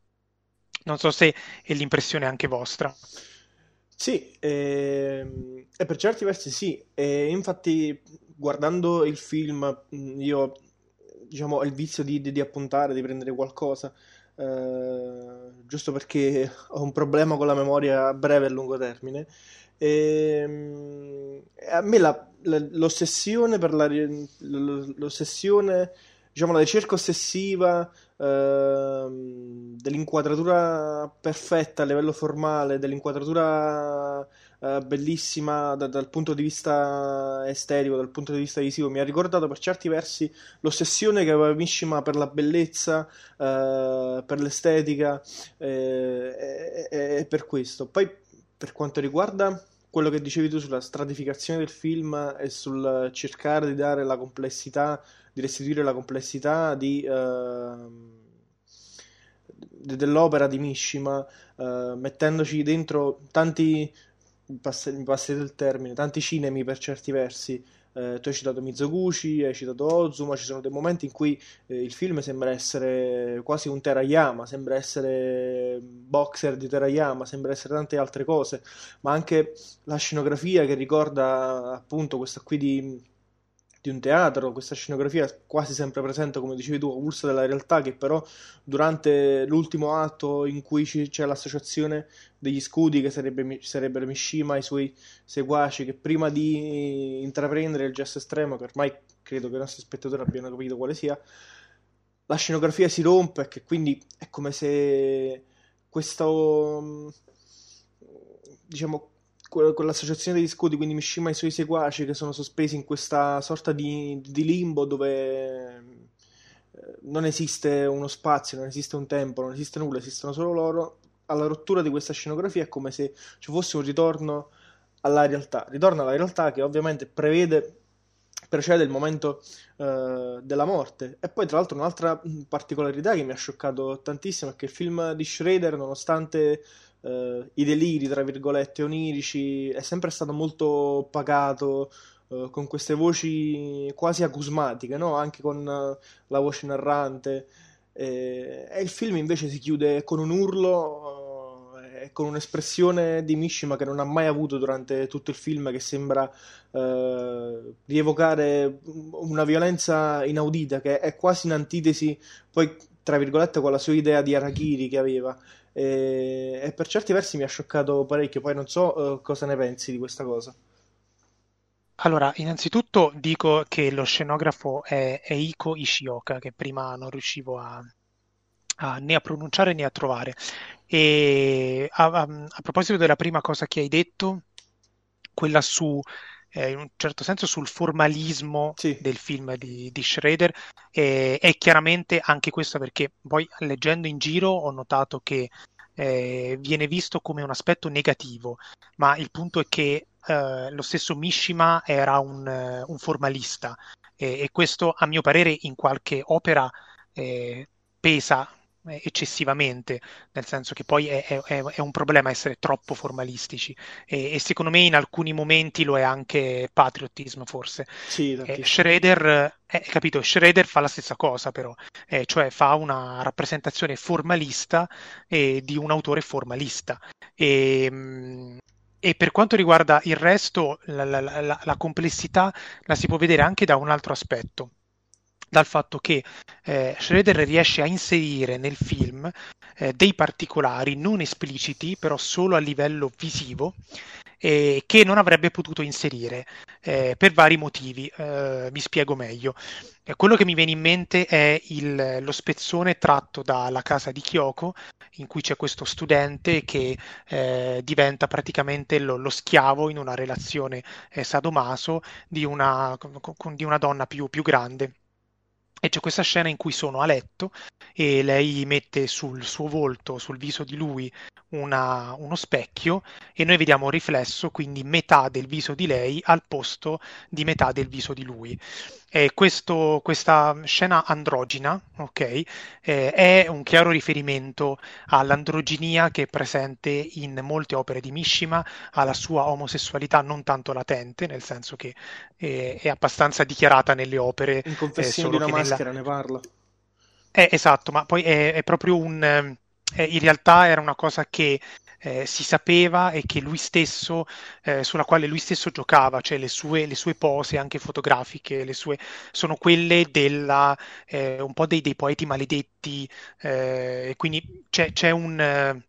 [SPEAKER 1] Non so se è l'impressione anche vostra.
[SPEAKER 2] Sì, eh, e per certi versi sì, e infatti guardando il film io diciamo, ho il vizio di, di, di appuntare, di prendere qualcosa, eh, giusto perché ho un problema con la memoria a breve e lungo termine. E, ehm, a me la, la, l'ossessione per la l'ossessione, diciamo la ricerca ossessiva eh, dell'inquadratura perfetta a livello formale, dell'inquadratura eh, bellissima da, dal punto di vista estetico, dal punto di vista visivo, mi ha ricordato per certi versi l'ossessione che aveva Mishima per la bellezza, eh, per l'estetica eh, e, per questo. Poi per quanto riguarda quello che dicevi tu sulla stratificazione del film e sul cercare di dare la complessità, di restituire la complessità di, uh, dell'opera di Mishima, uh, mettendoci dentro tanti, mi passi del termine, tanti cinemi per certi versi, eh, tu hai citato Mizoguchi, hai citato Ozu, ma ci sono dei momenti in cui eh, il film sembra essere quasi un Terayama, sembra essere boxer di Terayama, sembra essere tante altre cose, ma anche la scenografia che ricorda appunto questa qui di di un teatro, questa scenografia quasi sempre presente, come dicevi tu, avulsa della realtà, che però durante l'ultimo atto in cui c'è l'associazione degli scudi, che sarebbe, sarebbero Mishima e i suoi seguaci, che prima di intraprendere il gesto estremo, che ormai credo che i nostri spettatori abbiano capito quale sia, la scenografia si rompe, e che quindi è come se questo diciamo con l'associazione degli scudi, quindi Mishima e i suoi seguaci che sono sospesi in questa sorta di, di limbo dove eh, non esiste uno spazio, non esiste un tempo, non esiste nulla, esistono solo loro. Alla rottura di questa scenografia è come se ci fosse un ritorno alla realtà, ritorno alla realtà che ovviamente prevede precede il momento uh, della morte. E poi, tra l'altro, un'altra particolarità che mi ha scioccato tantissimo è che il film di Schrader, nonostante uh, i deliri, tra virgolette, onirici, è sempre stato molto pagato. Uh, con queste voci quasi acusmatiche, no? anche con la voce narrante. E, e, il film invece si chiude con un urlo con un'espressione di Mishima che non ha mai avuto durante tutto il film, che sembra eh, rievocare una violenza inaudita, che è quasi in antitesi, poi tra virgolette, con la sua idea di Arakiri che aveva. E, e per certi versi mi ha scioccato parecchio, poi non so eh, cosa ne pensi di questa cosa.
[SPEAKER 1] Allora, innanzitutto dico che lo scenografo è, è Iko Ishioka, che prima non riuscivo a, a, né a pronunciare né a trovare. E a, a, proposito della prima cosa che hai detto, quella su, eh, in un certo senso, sul formalismo sì. del film di, di Schrader, eh, è chiaramente anche questo perché poi leggendo in giro ho notato che eh, viene visto come un aspetto negativo, ma il punto è che eh, lo stesso Mishima era un, un formalista e, e, questo a mio parere in qualche opera eh, pesa eccessivamente, nel senso che poi è, è, è, un problema essere troppo formalistici e, e, secondo me in alcuni momenti lo è anche patriottismo forse.
[SPEAKER 2] Sì,
[SPEAKER 1] eh, Schroeder, eh, capito, Schroeder fa la stessa cosa però, eh, cioè fa una rappresentazione formalista eh, di un autore formalista. E, mm, e per quanto riguarda il resto, la, la, la, la complessità la si può vedere anche da un altro aspetto dal fatto che eh, Schroeder riesce a inserire nel film eh, dei particolari non espliciti, però solo a livello visivo, eh, che non avrebbe potuto inserire eh, per vari motivi. Eh, mi spiego meglio. quello che mi viene in mente è il, lo spezzone tratto dalla casa di Kyoko, in cui c'è questo studente che eh, diventa praticamente lo, lo, schiavo in una relazione sadomaso di una, con, di una donna più, più grande e c'è questa scena in cui sono a letto e lei mette sul suo volto, sul viso di lui, una, uno specchio e noi vediamo un riflesso, quindi metà del viso di lei al posto di metà del viso di lui. E questo, questa scena androgina okay, eh, è un chiaro riferimento all'androginia che è presente in molte opere di Mishima, alla sua omosessualità non tanto latente, nel senso che eh, è abbastanza dichiarata nelle opere.
[SPEAKER 2] In Confessione eh, di una maschera nella... ne parla.
[SPEAKER 1] Eh, esatto, ma poi è, è proprio un... Eh, in realtà era una cosa che eh, si sapeva e che lui stesso, eh, sulla quale lui stesso giocava, cioè le sue, le sue pose anche fotografiche, sue, sono quelle della, eh, un po' dei, dei poeti maledetti, eh, quindi c'è, c'è un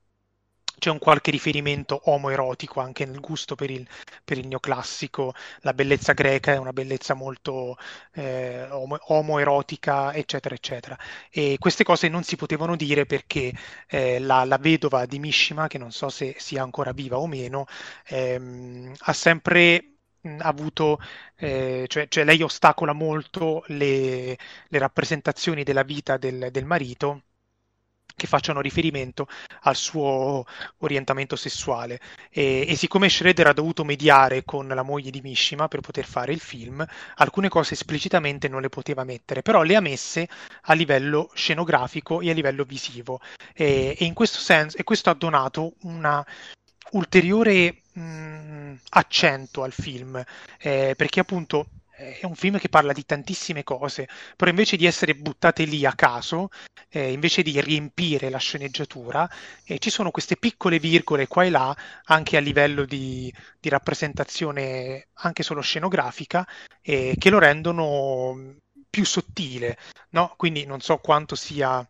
[SPEAKER 1] c'è un qualche riferimento omoerotico anche nel gusto per il, per il neoclassico. La bellezza greca è una bellezza molto eh, omoerotica, eccetera, eccetera. E queste cose non si potevano dire perché eh, la, la, vedova di Mishima, che non so se sia ancora viva o meno, ehm, ha sempre avuto, eh, cioè, cioè, lei ostacola molto le, le rappresentazioni della vita del, del marito che facciano riferimento al suo orientamento sessuale. E, e, siccome Schroeder ha dovuto mediare con la moglie di Mishima per poter fare il film, alcune cose esplicitamente non le poteva mettere, però le ha messe a livello scenografico e a livello visivo. E, e in questo senso, e questo ha donato una ulteriore mh, accento al film, eh, perché appunto è un film che parla di tantissime cose, però invece di essere buttate lì a caso, eh, invece di riempire la sceneggiatura, eh, ci sono queste piccole virgole qua e là, anche a livello di, di rappresentazione anche solo scenografica, eh, che lo rendono più sottile, no? Quindi non so quanto sia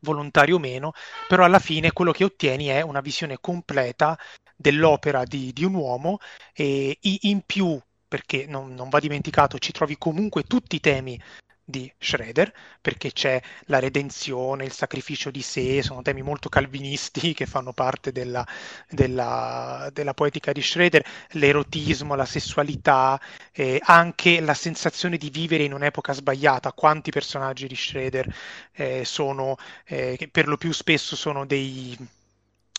[SPEAKER 1] volontario o meno, però alla fine quello che ottieni è una visione completa dell'opera di, di un uomo e in più perché non, non va dimenticato, ci trovi comunque tutti i temi di Schroeder, perché c'è la redenzione, il sacrificio di sé, sono temi molto calvinisti che fanno parte della, della, della poetica di Schroeder, l'erotismo, la sessualità, eh, anche la sensazione di vivere in un'epoca sbagliata. Quanti personaggi di Schroeder eh, sono, eh, che per lo più spesso sono dei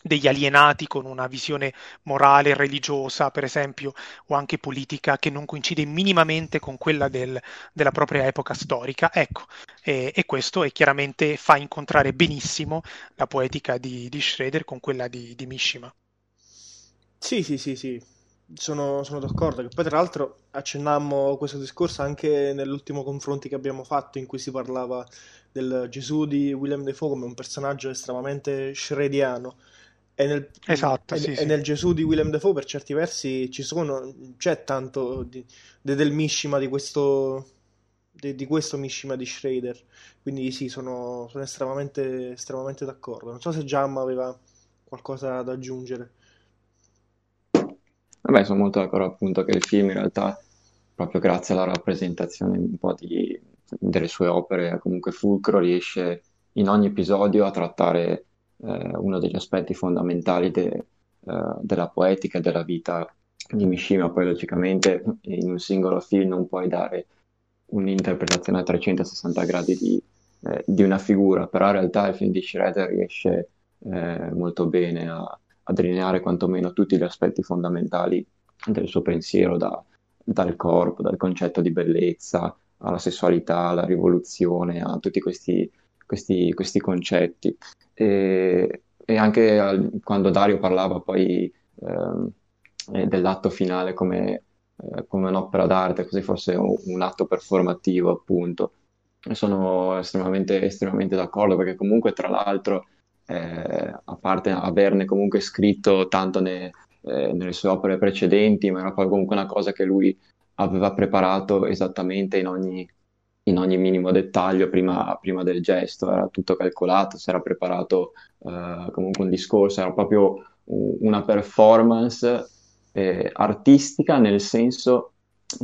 [SPEAKER 1] degli alienati con una visione morale, religiosa, per esempio, o anche politica, che non coincide minimamente con quella del, della propria epoca storica. Ecco, e, e, questo è chiaramente fa incontrare benissimo la poetica di, di Schroeder con quella di, di Mishima.
[SPEAKER 2] Sì, sì, sì, sì, sono, sono d'accordo. Che poi, tra l'altro, accennammo questo discorso anche nell'ultimo confronto che abbiamo fatto, in cui si parlava del Gesù di William Defoe come un personaggio estremamente shrediano e nel,
[SPEAKER 1] esatto,
[SPEAKER 2] e,
[SPEAKER 1] sì,
[SPEAKER 2] e
[SPEAKER 1] sì.
[SPEAKER 2] nel Gesù di Willem Dafoe per certi versi ci sono, c'è tanto di, de, del Mishima di questo, de, di questo Mishima di Schrader. Quindi sì, sono, sono estremamente, estremamente d'accordo. Non so se Giamma aveva qualcosa da aggiungere.
[SPEAKER 3] Vabbè, sono molto d'accordo appunto che il film in realtà, proprio grazie alla rappresentazione un po' di, delle sue opere, comunque fulcro, riesce in ogni episodio a trattare uno degli aspetti fondamentali de, eh, della poetica e della vita di Mishima. Poi, logicamente, in un singolo film non puoi dare un'interpretazione a 360 gradi di, eh, di una figura, però in realtà il film di Schroeder riesce eh, molto bene a, a delineare quantomeno tutti gli aspetti fondamentali del suo pensiero, da, dal corpo, dal concetto di bellezza, alla sessualità, alla rivoluzione, a tutti questi questi, questi concetti. E, e anche al, quando Dario parlava poi eh, dell'atto finale come, eh, come, un'opera d'arte, così fosse un, un atto performativo, appunto. Sono estremamente, estremamente d'accordo perché comunque tra l'altro, eh, a parte averne comunque scritto tanto ne, eh, nelle sue opere precedenti, ma era comunque una cosa che lui aveva preparato esattamente in ogni, in ogni minimo dettaglio prima, prima, del gesto, era tutto calcolato, si era preparato eh, comunque un discorso, era proprio una performance eh, artistica nel senso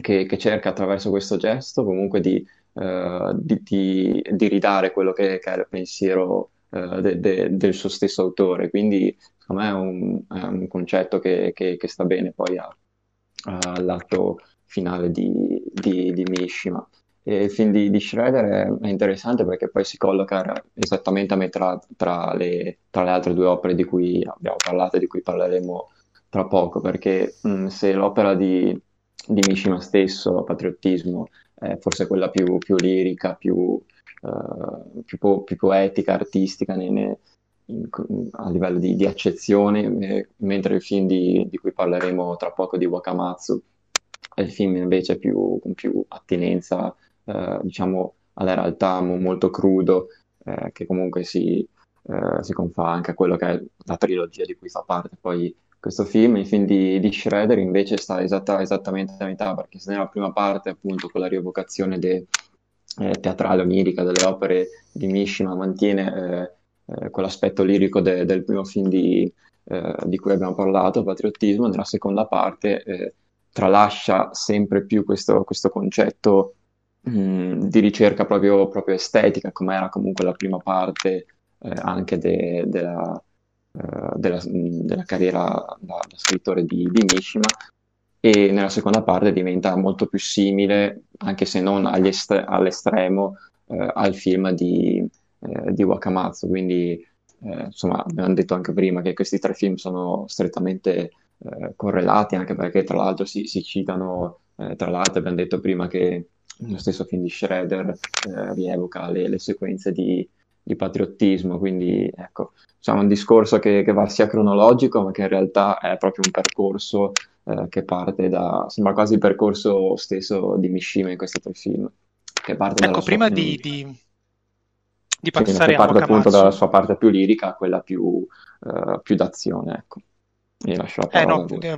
[SPEAKER 3] che, che, cerca attraverso questo gesto comunque di, eh, di, di, di rimandare quello che, che, è il pensiero eh, de, de, del suo stesso autore, quindi secondo me è un, è un concetto che, che, sta bene poi a, all'atto finale di, di Mishima. E il film di, di Schroeder è, è, interessante perché poi si colloca esattamente a metà tra le, tra le altre due opere di cui abbiamo parlato e di cui parleremo tra poco, perché mh, se l'opera di, di Mishima stesso, Patriottismo, è forse quella più, più lirica, più, uh, più, po- più, poetica, artistica in, in, a livello di, di accezione, eh, mentre il film di, di, cui parleremo tra poco di Wakamatsu è il film invece più, con più attinenza eh, diciamo alla realtà molto crudo, eh, che comunque si, eh, si, confà anche a quello che è la trilogia di cui fa parte poi questo film. Il film di, di Schroeder invece sta esatta, esattamente a metà, perché se nella prima parte, appunto, con la rievocazione de, eh, teatrale onirica delle opere di Mishima, mantiene eh, quell'aspetto lirico de, del primo film di, di cui abbiamo parlato, Patriottismo, nella seconda parte tralascia sempre più questo, questo concetto mh, di ricerca proprio, proprio estetica, come era comunque la prima parte eh, anche de, de la, uh, della, della, carriera da, da scrittore di, di, Mishima, e nella seconda parte diventa molto più simile, anche se non est- all'estremo, eh, al film di, eh, di Wakamatsu. Quindi, eh, insomma, abbiamo detto anche prima che questi tre film sono strettamente eh, correlati, anche perché tra l'altro si, si citano, eh, tra l'altro abbiamo detto prima che lo stesso film di Shredder eh, rievoca le, le sequenze di, di, patriottismo, quindi ecco, diciamo un discorso che, che, va sia cronologico, ma che in realtà è proprio un percorso eh, che parte da, sembra quasi il percorso stesso di Mishima in questi tre film. Che parte
[SPEAKER 1] ecco, prima sua, di, di, di passare
[SPEAKER 3] sì, a parte appunto dalla sua parte più lirica a quella più, uh, più d'azione, ecco.
[SPEAKER 1] Mi lascio la parola. Eh,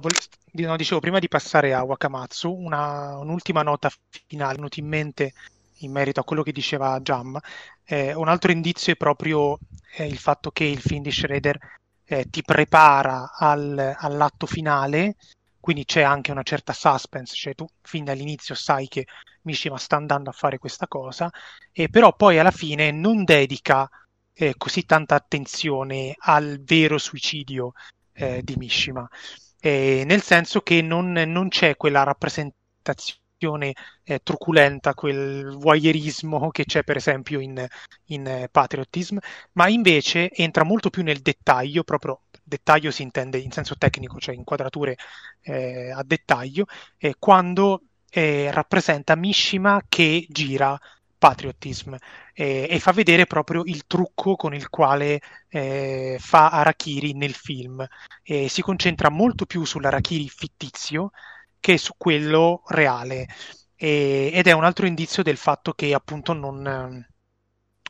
[SPEAKER 1] no, no, dicevo, prima di passare a Wakamatsu, una, un'ultima nota finale, venuta in mente in merito a quello che diceva Jam. Eh, un altro indizio è proprio eh, il fatto che il film di Schroeder eh, ti prepara al, all'atto finale, quindi c'è anche una certa suspense, cioè tu fin dall'inizio sai che Mishima sta andando a fare questa cosa, e però poi alla fine non dedica eh, così tanta attenzione al vero suicidio eh, di Mishima, eh, nel senso che non, non, c'è quella rappresentazione eh, truculenta, quel voyeurismo che c'è per esempio in, in eh, Patriotism, ma invece entra molto più nel dettaglio, proprio dettaglio si intende in senso tecnico, cioè inquadrature eh, a dettaglio, quando eh, rappresenta Mishima che gira patriotism eh, e fa vedere proprio il trucco con il quale eh, fa Arakiri nel film. Eh, si concentra molto più sull'Arakiri fittizio che su quello reale ed è un altro indizio del fatto che appunto non,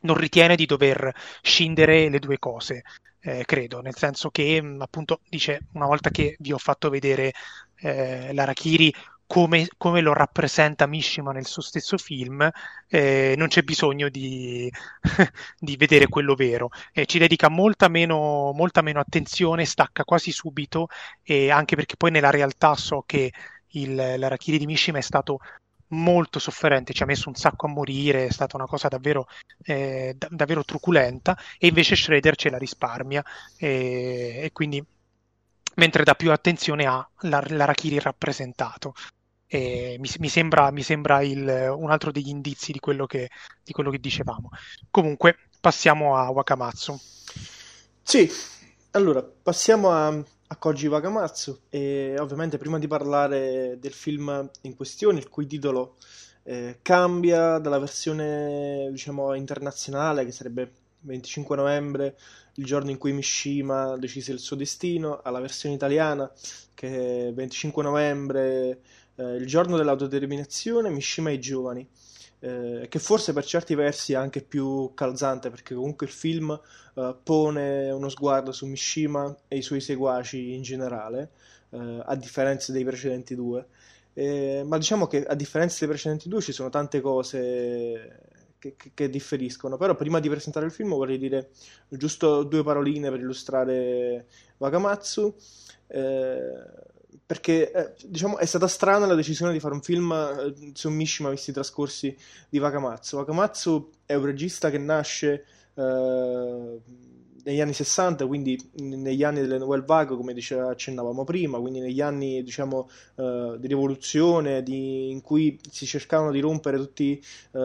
[SPEAKER 1] non ritiene di dover scindere le due cose. Eh, credo, nel senso che appunto dice una volta che vi ho fatto vedere eh, l'Arakiri come, come, lo rappresenta Mishima nel suo stesso film, eh, non c'è bisogno di, di, vedere quello vero. Eh, ci dedica molta meno, molta meno, attenzione, stacca quasi subito, e anche perché poi nella realtà so che il, l'Arakiri di Mishima è stato molto sofferente, ci ha messo un sacco a morire, è stata una cosa davvero, eh, da, davvero truculenta, e invece Schrader ce la risparmia, e, e quindi mentre dà più attenzione all'Arakiri rappresentato. E mi, mi, sembra, mi sembra il, un altro degli indizi di quello, che, di quello che dicevamo. Comunque, passiamo a Wakamatsu.
[SPEAKER 2] Sì, allora passiamo a, a Koji Wakamatsu e ovviamente prima di parlare del film in questione, il cui titolo eh, cambia dalla versione diciamo internazionale che sarebbe 25 novembre, il giorno in cui Mishima decise il suo destino, alla versione italiana che è 25 novembre eh, Il giorno dell'autodeterminazione, Mishima e i giovani, eh, che forse per certi versi è anche più calzante perché comunque il film eh, pone uno sguardo su Mishima e i suoi seguaci in generale, eh, a differenza dei precedenti due. Eh, ma diciamo che a differenza dei precedenti due ci sono tante cose che, che, differiscono. Però prima di presentare il film vorrei dire giusto due paroline per illustrare Wakamatsu. Eh, perché eh, diciamo, è stata strana la decisione di fare un film eh, su Mishima visti i trascorsi di Wakamatsu. Wakamatsu è un regista che nasce eh, negli anni 60, quindi negli anni delle Nouvelle Vague, come diceva, accennavamo prima, quindi negli anni diciamo, uh, di rivoluzione di, in cui si cercavano di rompere tutti uh,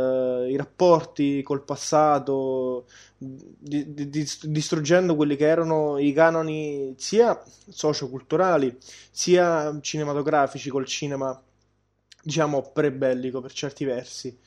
[SPEAKER 2] i rapporti col passato, di, di, distruggendo quelli che erano i canoni sia socioculturali sia cinematografici col cinema diciamo pre-bellico per certi versi.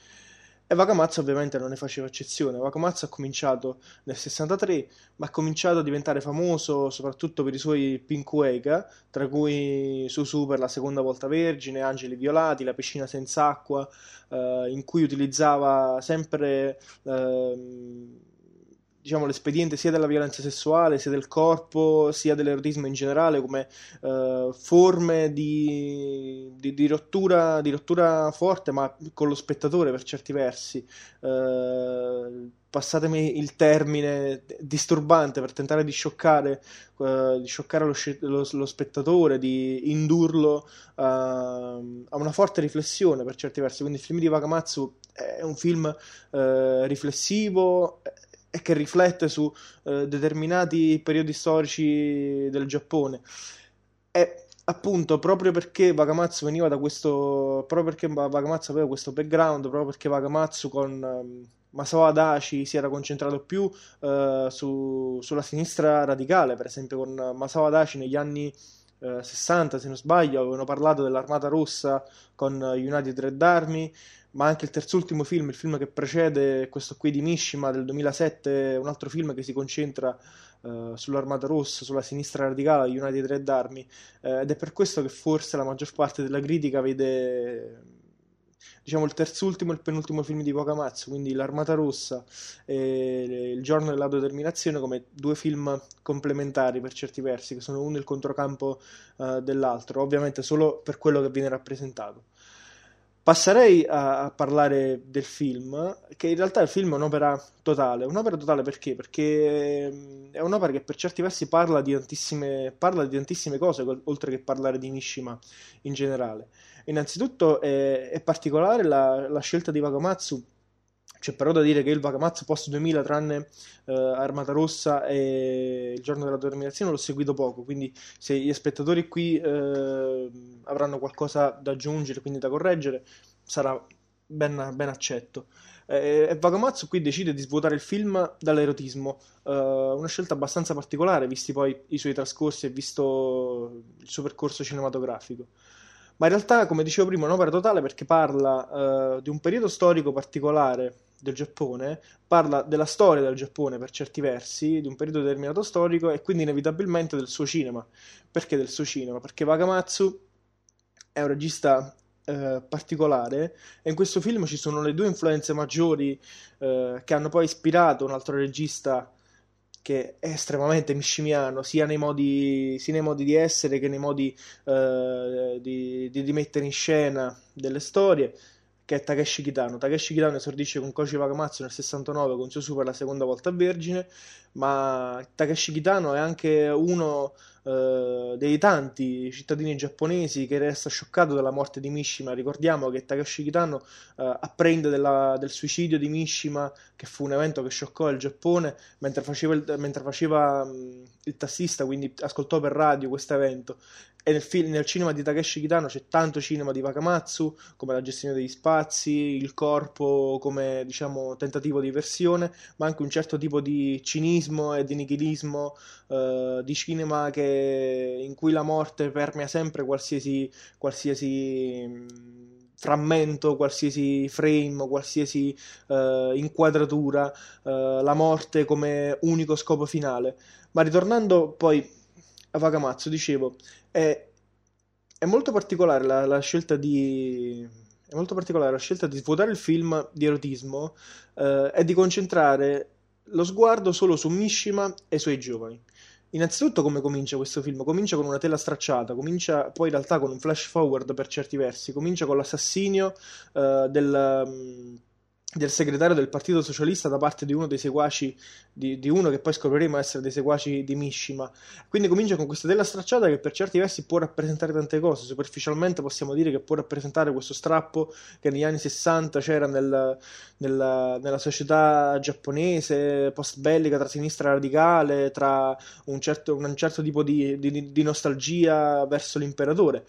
[SPEAKER 2] E Wakamatsu ovviamente non ne faceva eccezione. Wakamatsu ha cominciato nel 63, ma ha cominciato a diventare famoso soprattutto per i suoi Pinkuega, tra cui Susu per la seconda volta vergine, Angeli violati, La piscina senza acqua, eh, in cui utilizzava sempre... Eh, diciamo, l'espediente sia della violenza sessuale, sia del corpo, sia dell'erotismo in generale, come eh, forme di, di, di, rottura, di, rottura, forte, ma con lo spettatore per certi versi. Eh, passatemi il termine disturbante per tentare di scioccare, uh, di scioccare lo, lo, lo, spettatore, di indurlo uh, a una forte riflessione per certi versi. Quindi il film di Wakamatsu è un film uh, riflessivo, e che riflette su eh, determinati periodi storici del Giappone. E appunto proprio perché Wakamatsu veniva da questo proprio perché Wakamatsu aveva questo background proprio perché Wakamatsu con um, Masao Adachi si era concentrato più uh, su, sulla sinistra radicale per esempio con Masao Adachi negli anni uh, eh, 60 se non sbaglio avevano parlato dell'Armata Rossa con United Red Army ma anche il terzultimo film, il film che precede questo qui di Mishima del 2007, un altro film che si concentra uh, sull'Armata Rossa, sulla sinistra radicale, United Red Army, uh, ed è per questo che forse la maggior parte della critica vede diciamo il terzultimo e il penultimo film di Wakamatsu, quindi l'Armata Rossa e Il giorno dell'autodeterminazione come due film complementari per certi versi, che sono uno il controcampo uh, dell'altro, ovviamente solo per quello che viene rappresentato. Passerei a, parlare del film, che in realtà il film è un'opera totale. Un'opera totale perché? Perché mm, è un'opera che per certi versi parla di tantissime, parla di tantissime cose, oltre che parlare di Mishima in generale. Innanzitutto è, è particolare la, la, scelta di Wakamatsu c'è però da dire che il Vagamatsu post 2000, tranne eh, Armata Rossa e Il giorno della determinazione, l'ho seguito poco. Quindi, se gli spettatori qui eh, avranno qualcosa da aggiungere, quindi da correggere, sarà ben, ben accetto. E Vagamatsu qui decide di svuotare il film dall'erotismo, eh, una scelta abbastanza particolare, visti poi i suoi trascorsi e visto il suo percorso cinematografico. Ma in realtà, come dicevo prima, è un'opera totale perché parla eh, di un periodo storico particolare del Giappone, parla della storia del Giappone per certi versi, di un periodo determinato storico e quindi inevitabilmente del suo cinema. Perché del suo cinema? Perché Vagamatsu è un regista eh, particolare e in questo film ci sono le due influenze maggiori eh, che hanno poi ispirato un altro regista che è estremamente mishimiano sia nei modi, sia nei modi di essere che nei modi eh, di, di, di mettere in scena delle storie che è Takeshi Kitano. Takeshi Kitano esordisce con Koji Wakamatsu nel 69 con Susu per la seconda volta Vergine, ma Takeshi Kitano è anche uno eh, dei tanti cittadini giapponesi che resta scioccato dalla morte di Mishima. Ricordiamo che Takeshi Kitano eh, apprende della, del suicidio di Mishima, che fu un evento che scioccò il Giappone, mentre faceva il, mentre faceva, mh, il tassista, quindi ascoltò per radio questo evento e nel, film, nel, cinema di Takeshi Kitano c'è tanto cinema di Wakamatsu, come la gestione degli spazi, il corpo come diciamo tentativo di versione, ma anche un certo tipo di cinismo e di nichilismo eh, di cinema che, in cui la morte permea sempre qualsiasi, qualsiasi frammento, qualsiasi frame, qualsiasi eh, inquadratura, eh, la morte come unico scopo finale. Ma ritornando poi a Vagamatsu, dicevo, è, è molto particolare la, la, scelta di... È molto particolare la scelta di svuotare il film di erotismo eh, e di concentrare lo sguardo solo su Mishima e i suoi giovani. Innanzitutto come comincia questo film? Comincia con una tela stracciata, comincia poi in realtà con un flash forward per certi versi, comincia con l'assassinio uh, del... Um, del segretario del Partito Socialista da parte di uno dei seguaci di, di, uno che poi scopriremo essere dei seguaci di Mishima. Quindi comincia con questa tela stracciata che per certi versi può rappresentare tante cose. Superficialmente possiamo dire che può rappresentare questo strappo che negli anni 60 c'era nel, nella, nella società giapponese post bellica tra sinistra radicale, tra un certo, un certo tipo di, di, di nostalgia verso l'imperatore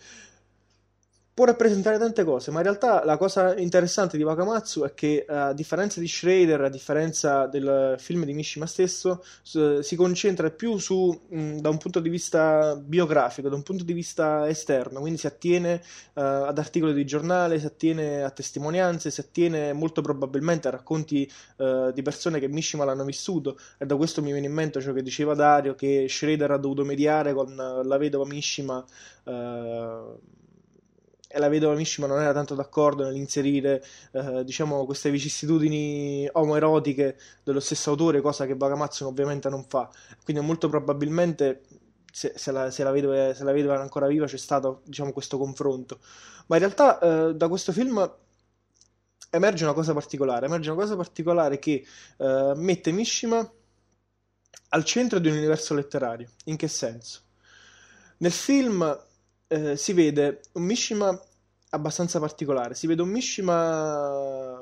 [SPEAKER 2] può rappresentare tante cose, ma in realtà la cosa interessante di Wakamatsu è che uh, a differenza di Schrader, a differenza del film di Mishima stesso, si concentra più su, mh, da un punto di vista biografico, da un punto di vista esterno, quindi si attiene uh, ad articoli di giornale, si attiene a testimonianze, si attiene molto probabilmente a racconti di persone che Mishima l'hanno vissuto. E da questo mi viene in mente ciò che diceva Dario, che Schrader ha dovuto mediare con la vedova Mishima e la vedova Mishima non era tanto d'accordo nell'inserire eh, diciamo, queste vicissitudini omoerotiche dello stesso autore, cosa che Bagamatsu ovviamente non fa. Quindi molto probabilmente se, se, la, se, la vedova, se, la, vedova, era ancora viva c'è stato diciamo, questo confronto. Ma in realtà eh, da questo film emerge una cosa particolare, emerge una cosa particolare che eh, mette Mishima al centro di un universo letterario. In che senso? Nel film eh, si vede un Mishima abbastanza particolare, si vede un Mishima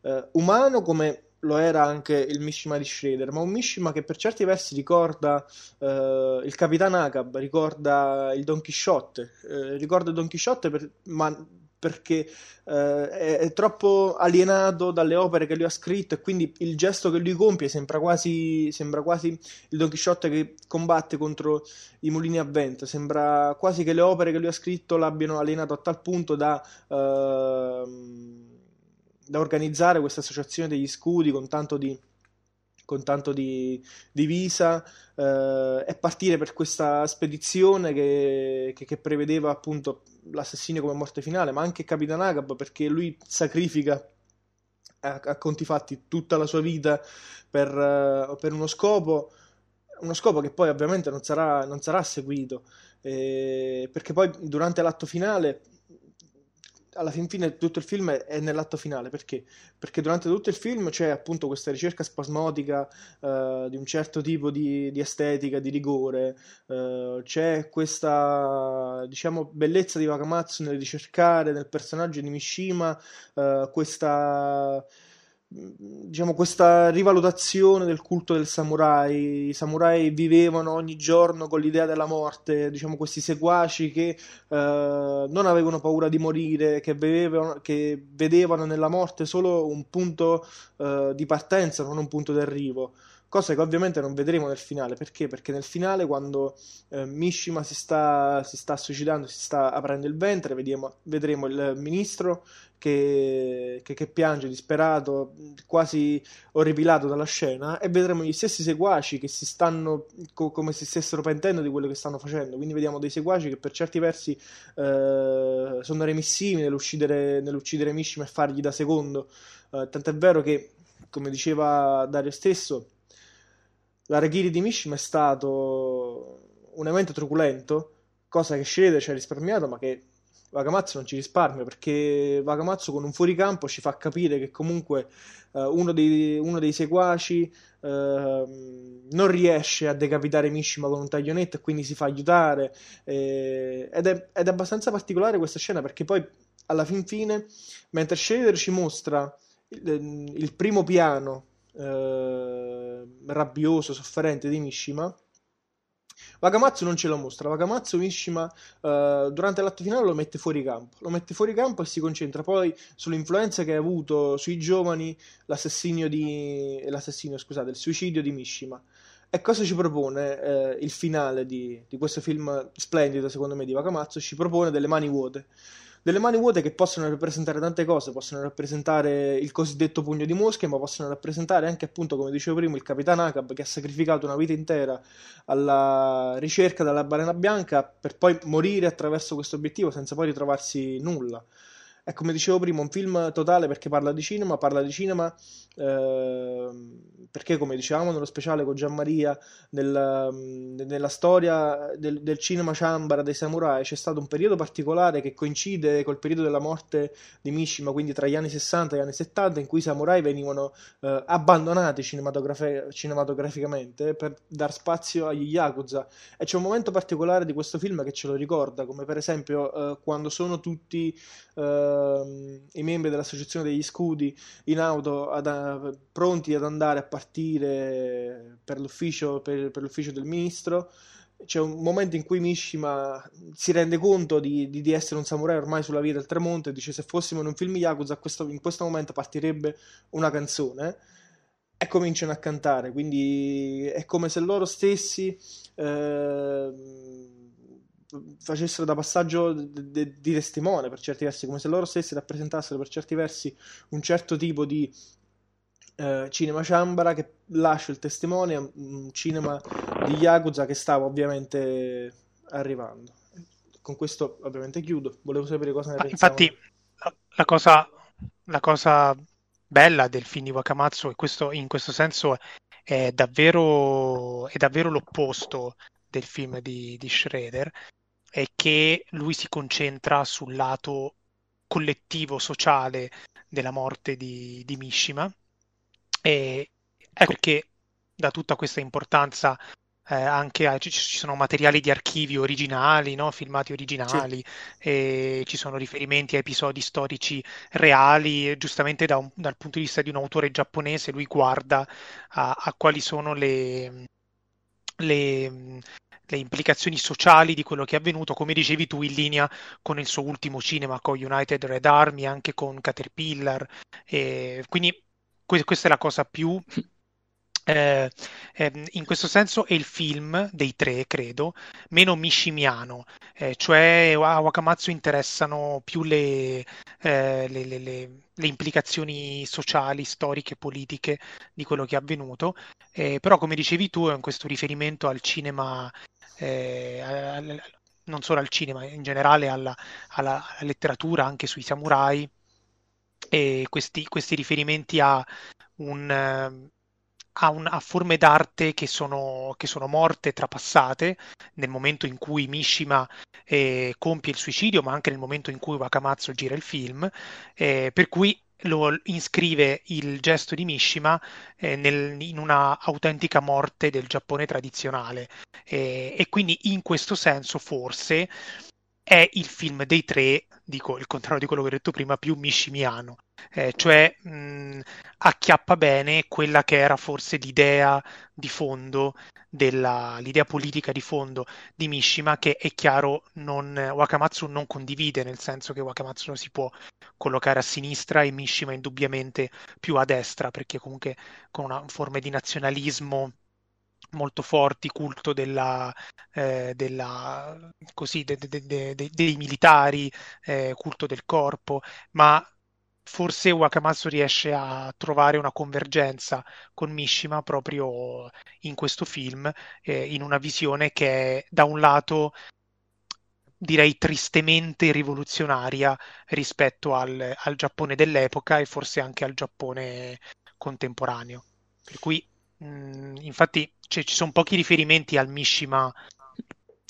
[SPEAKER 2] eh, umano come lo era anche il Mishima di Shredder, ma un Mishima che per certi versi ricorda eh, il Capitan Akab, ricorda il Don Chisciotte, eh, ricorda Don Chisciotte, per, ma perché eh, è, troppo alienato dalle opere che lui ha scritto e quindi il gesto che lui compie sembra quasi, sembra quasi il Don Chisciotte che combatte contro i mulini a vento, sembra quasi che le opere che lui ha scritto l'abbiano alienato a tal punto da... Eh, da organizzare questa associazione degli scudi con tanto di, con tanto di, di visa eh, e partire per questa spedizione che, che, che prevedeva appunto l'assassinio come morte finale, ma anche Capitan Agab perché lui sacrifica a, a conti fatti tutta la sua vita per, uh, per, uno scopo, uno scopo che poi ovviamente non sarà, non sarà seguito, eh, perché poi durante l'atto finale alla fin fine tutto il film è nell'atto finale perché? Perché durante tutto il film c'è appunto questa ricerca spasmodica uh, di un certo tipo di, di estetica, di rigore, uh, c'è questa diciamo bellezza di Wakamatsu nel ricercare nel personaggio di Mishima uh, questa diciamo, questa rivalutazione del culto del samurai. I samurai vivevano ogni giorno con l'idea della morte, diciamo, questi seguaci che eh, non avevano paura di morire, che, vedevano, che vedevano nella morte solo un punto eh, di partenza, non un punto d'arrivo cosa che ovviamente non vedremo nel finale. Perché? Perché nel finale, quando eh, Mishima si sta, si sta, suicidando, si sta aprendo il ventre, vediamo, vedremo il ministro che, che, che, piange disperato, quasi orripilato dalla scena, e vedremo gli stessi seguaci che si stanno co- come se stessero pentendo di quello che stanno facendo. Quindi vediamo dei seguaci che per certi versi eh, sono remissivi nell'uccidere, nell'uccidere Mishima e fargli da secondo. Eh, tant'è vero che, come diceva Dario stesso, l'Aragiri di Mishima è stato un evento truculento, cosa che Shredder ci ha risparmiato, ma che Wakamatsu non ci risparmia perché Wakamatsu con un fuoricampo ci fa capire che comunque uh, uno, dei, uno, dei, seguaci uh, non riesce a decapitare Mishima con un taglionetto e quindi si fa aiutare eh, ed, è, ed, è, abbastanza particolare questa scena perché poi alla fin fine mentre Shredder ci mostra il, il primo piano eh, rabbioso, sofferente di Mishima. Wakamatsu non ce lo mostra. Wakamatsu Mishima eh, durante l'atto finale lo mette fuori campo. Lo mette fuori campo e si concentra poi sull'influenza che ha avuto sui giovani l'assassinio di l'assassinio, scusate, il suicidio di Mishima. E cosa ci propone eh, il finale di, di, questo film splendido, secondo me, di Wakamatsu? Ci propone delle mani vuote delle mani vuote che possono rappresentare tante cose, possono rappresentare il cosiddetto pugno di mosche, ma possono rappresentare anche appunto, come dicevo prima, il capitano Akab che ha sacrificato una vita intera alla ricerca della balena bianca per poi morire attraverso questo obiettivo senza poi ritrovarsi nulla. È come dicevo prima, un film totale perché parla di cinema, parla di cinema eh, perché come dicevamo nello speciale con Gianmaria, nel, nella storia del, del, cinema ciambara dei samurai c'è stato un periodo particolare che coincide col periodo della morte di Mishima, quindi tra gli anni 60 e gli anni 70, in cui i samurai venivano eh, abbandonati cinematografi- cinematograficamente per dar spazio agli Yakuza. E c'è un momento particolare di questo film che ce lo ricorda, come per esempio eh, quando sono tutti uh, i membri dell'Associazione degli Scudi in auto ad, pronti ad andare a partire per l'ufficio, per, per l'ufficio del ministro. C'è un momento in cui Mishima si rende conto di, di, di, essere un samurai ormai sulla via del tramonto e dice se fossimo in un film Yakuza questo, in questo momento partirebbe una canzone. E cominciano a cantare quindi è come se loro stessi eh, facessero da passaggio di, di, di testimone per certi versi, come se loro stessi rappresentassero per certi versi un certo tipo di eh, cinema ciambara che lascia il testimone, un cinema di Yakuza che stava ovviamente arrivando. Con questo ovviamente chiudo, volevo sapere cosa ne
[SPEAKER 1] pensate. Infatti la cosa, la cosa bella del film di Wakamatsu e questo, in questo senso è davvero, è davvero l'opposto del film di, di Schroeder è che lui si concentra sul lato collettivo, sociale della morte di, di Mishima e ecco perché da tutta questa importanza eh, anche a, ci, ci, sono materiali di archivio originali, no? filmati originali, sì. ci sono riferimenti a episodi storici reali, giustamente da un, dal punto di vista di un autore giapponese lui guarda a, a quali sono le, le, le implicazioni sociali di quello che è avvenuto, come dicevi tu, in linea con il suo ultimo cinema, con United Red Army, anche con Caterpillar. E quindi que- questa è la cosa più eh, eh, in questo senso è il film dei tre, credo, meno mishimiano, eh, cioè a Wakamatsu interessano più le, eh, le, le, le, implicazioni sociali, storiche, politiche di quello che è avvenuto, eh, però come dicevi tu è questo riferimento al cinema, eh, al, non solo al cinema, in generale alla, alla, alla letteratura, anche sui samurai, e questi, questi riferimenti a un a, un, a forme d'arte che sono, che sono, morte, trapassate, nel momento in cui Mishima eh, compie il suicidio, ma anche nel momento in cui Wakamatsu gira il film, eh, per cui lo iscrive il gesto di Mishima eh, nel, in una autentica morte del Giappone tradizionale. E quindi in questo senso forse è il film dei tre, dico il contrario di quello che ho detto prima, più mishimiano, eh, cioè mh, acchiappa bene quella che era forse l'idea di fondo, della, l'idea politica di fondo di Mishima, che è chiaro non, Wakamatsu non condivide, nel senso che Wakamatsu si può collocare a sinistra e Mishima indubbiamente più a destra, perché comunque con una forma di nazionalismo molto forti, culto della, eh, della, così, de, de, de, dei militari, eh, culto del corpo, ma forse Wakamatsu riesce a trovare una convergenza con Mishima proprio in questo film, eh, in una visione che è da un lato direi tristemente rivoluzionaria rispetto al, al Giappone dell'epoca e forse anche al Giappone contemporaneo. Per cui Mm, infatti cioè, ci sono pochi riferimenti al Mishima,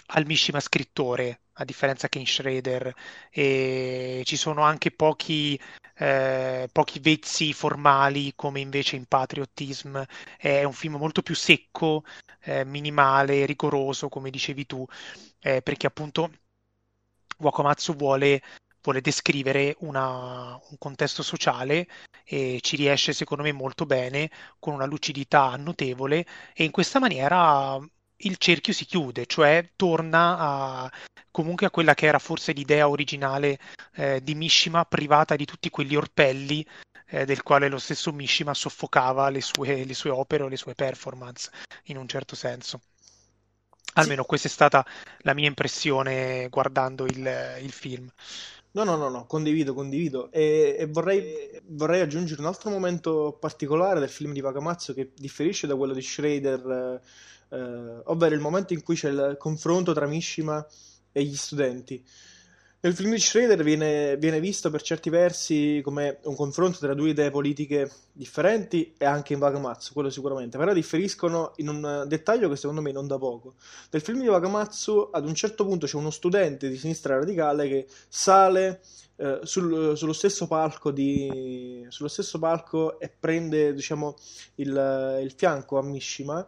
[SPEAKER 1] al Mishima scrittore, a differenza che in Shredder, e ci sono anche pochi, eh, pochi vezzi formali come invece in Patriotism. È un film molto più secco, eh, minimale, rigoroso, come dicevi tu, eh, perché appunto Wakamatsu vuole vuole descrivere una, un contesto sociale e ci riesce secondo me molto bene con una lucidità notevole e in questa maniera il cerchio si chiude, cioè torna a, comunque a quella che era forse l'idea originale eh, di Mishima privata di tutti quegli orpelli eh, del quale lo stesso Mishima soffocava le sue, le sue opere o le sue performance in un certo senso. Almeno sì. questa è stata la mia impressione guardando il, il film.
[SPEAKER 2] No, no, no, no, condivido, condivido. E, e vorrei, vorrei, aggiungere un altro momento particolare del film di Vagamazzo che differisce da quello di Schrader, eh, ovvero il momento in cui c'è il confronto tra Mishima e gli studenti. Nel film di Schrader viene, viene, visto per certi versi come un confronto tra due idee politiche differenti e anche in Vagamatsu, quello sicuramente, però differiscono in un dettaglio che secondo me non da poco. Nel film di Vagamatsu ad un certo punto c'è uno studente di sinistra radicale che sale eh, sul, sullo, stesso palco di, sullo stesso palco e prende diciamo, il, il fianco a Mishima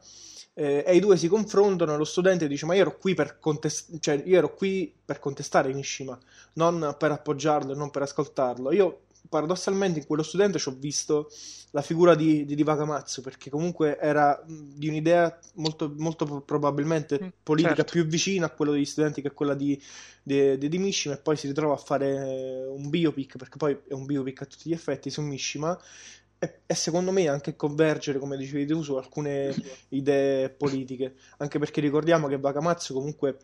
[SPEAKER 2] eh, e i due si confrontano e lo studente dice ma io ero qui per, contest- cioè, io ero qui per contestare Nishima, non per appoggiarlo e non per ascoltarlo. Io paradossalmente in quello studente ci ho visto la figura di, di Divagamatsu perché comunque era di un'idea molto, molto probabilmente mm, politica certo. più vicina a quella degli studenti che a quella di, di, di, di Mishima e poi si ritrova a fare un biopic perché poi è un biopic a tutti gli effetti su Mishima e, secondo me anche convergere, come dicevi tu, su alcune idee politiche, anche perché ricordiamo che Bakamatsu comunque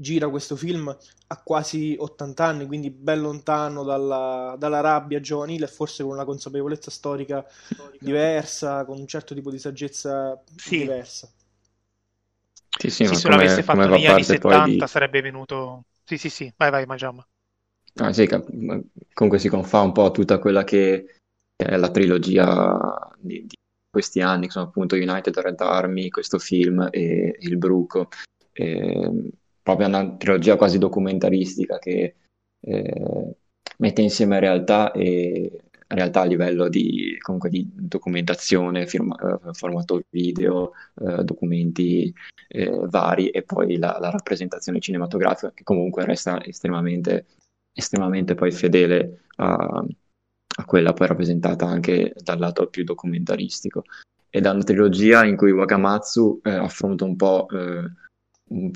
[SPEAKER 2] gira questo film a quasi 80 anni, quindi ben lontano dalla, dalla rabbia giovanile e forse con una consapevolezza storica, storica, diversa, con un certo tipo di saggezza sì. diversa.
[SPEAKER 1] Sì, sì, sì se come, l'avesse fatto negli anni 70 di... sarebbe venuto... Sì, sì, sì, vai, vai, Magiama.
[SPEAKER 3] Ah, sì, comunque si confà un po' tutta quella che è la trilogia di, di questi anni, che sono appunto United Red Army, questo film e Il Bruco. E, proprio una trilogia quasi documentaristica che eh, mette insieme realtà e realtà a livello di, di documentazione, firma, eh, formato video, eh, documenti eh, vari e poi la, la, rappresentazione cinematografica che comunque resta estremamente, estremamente poi fedele a, a quella poi rappresentata anche dal lato più documentaristico. Ed è una trilogia in cui Wakamatsu eh, affronta un po' eh,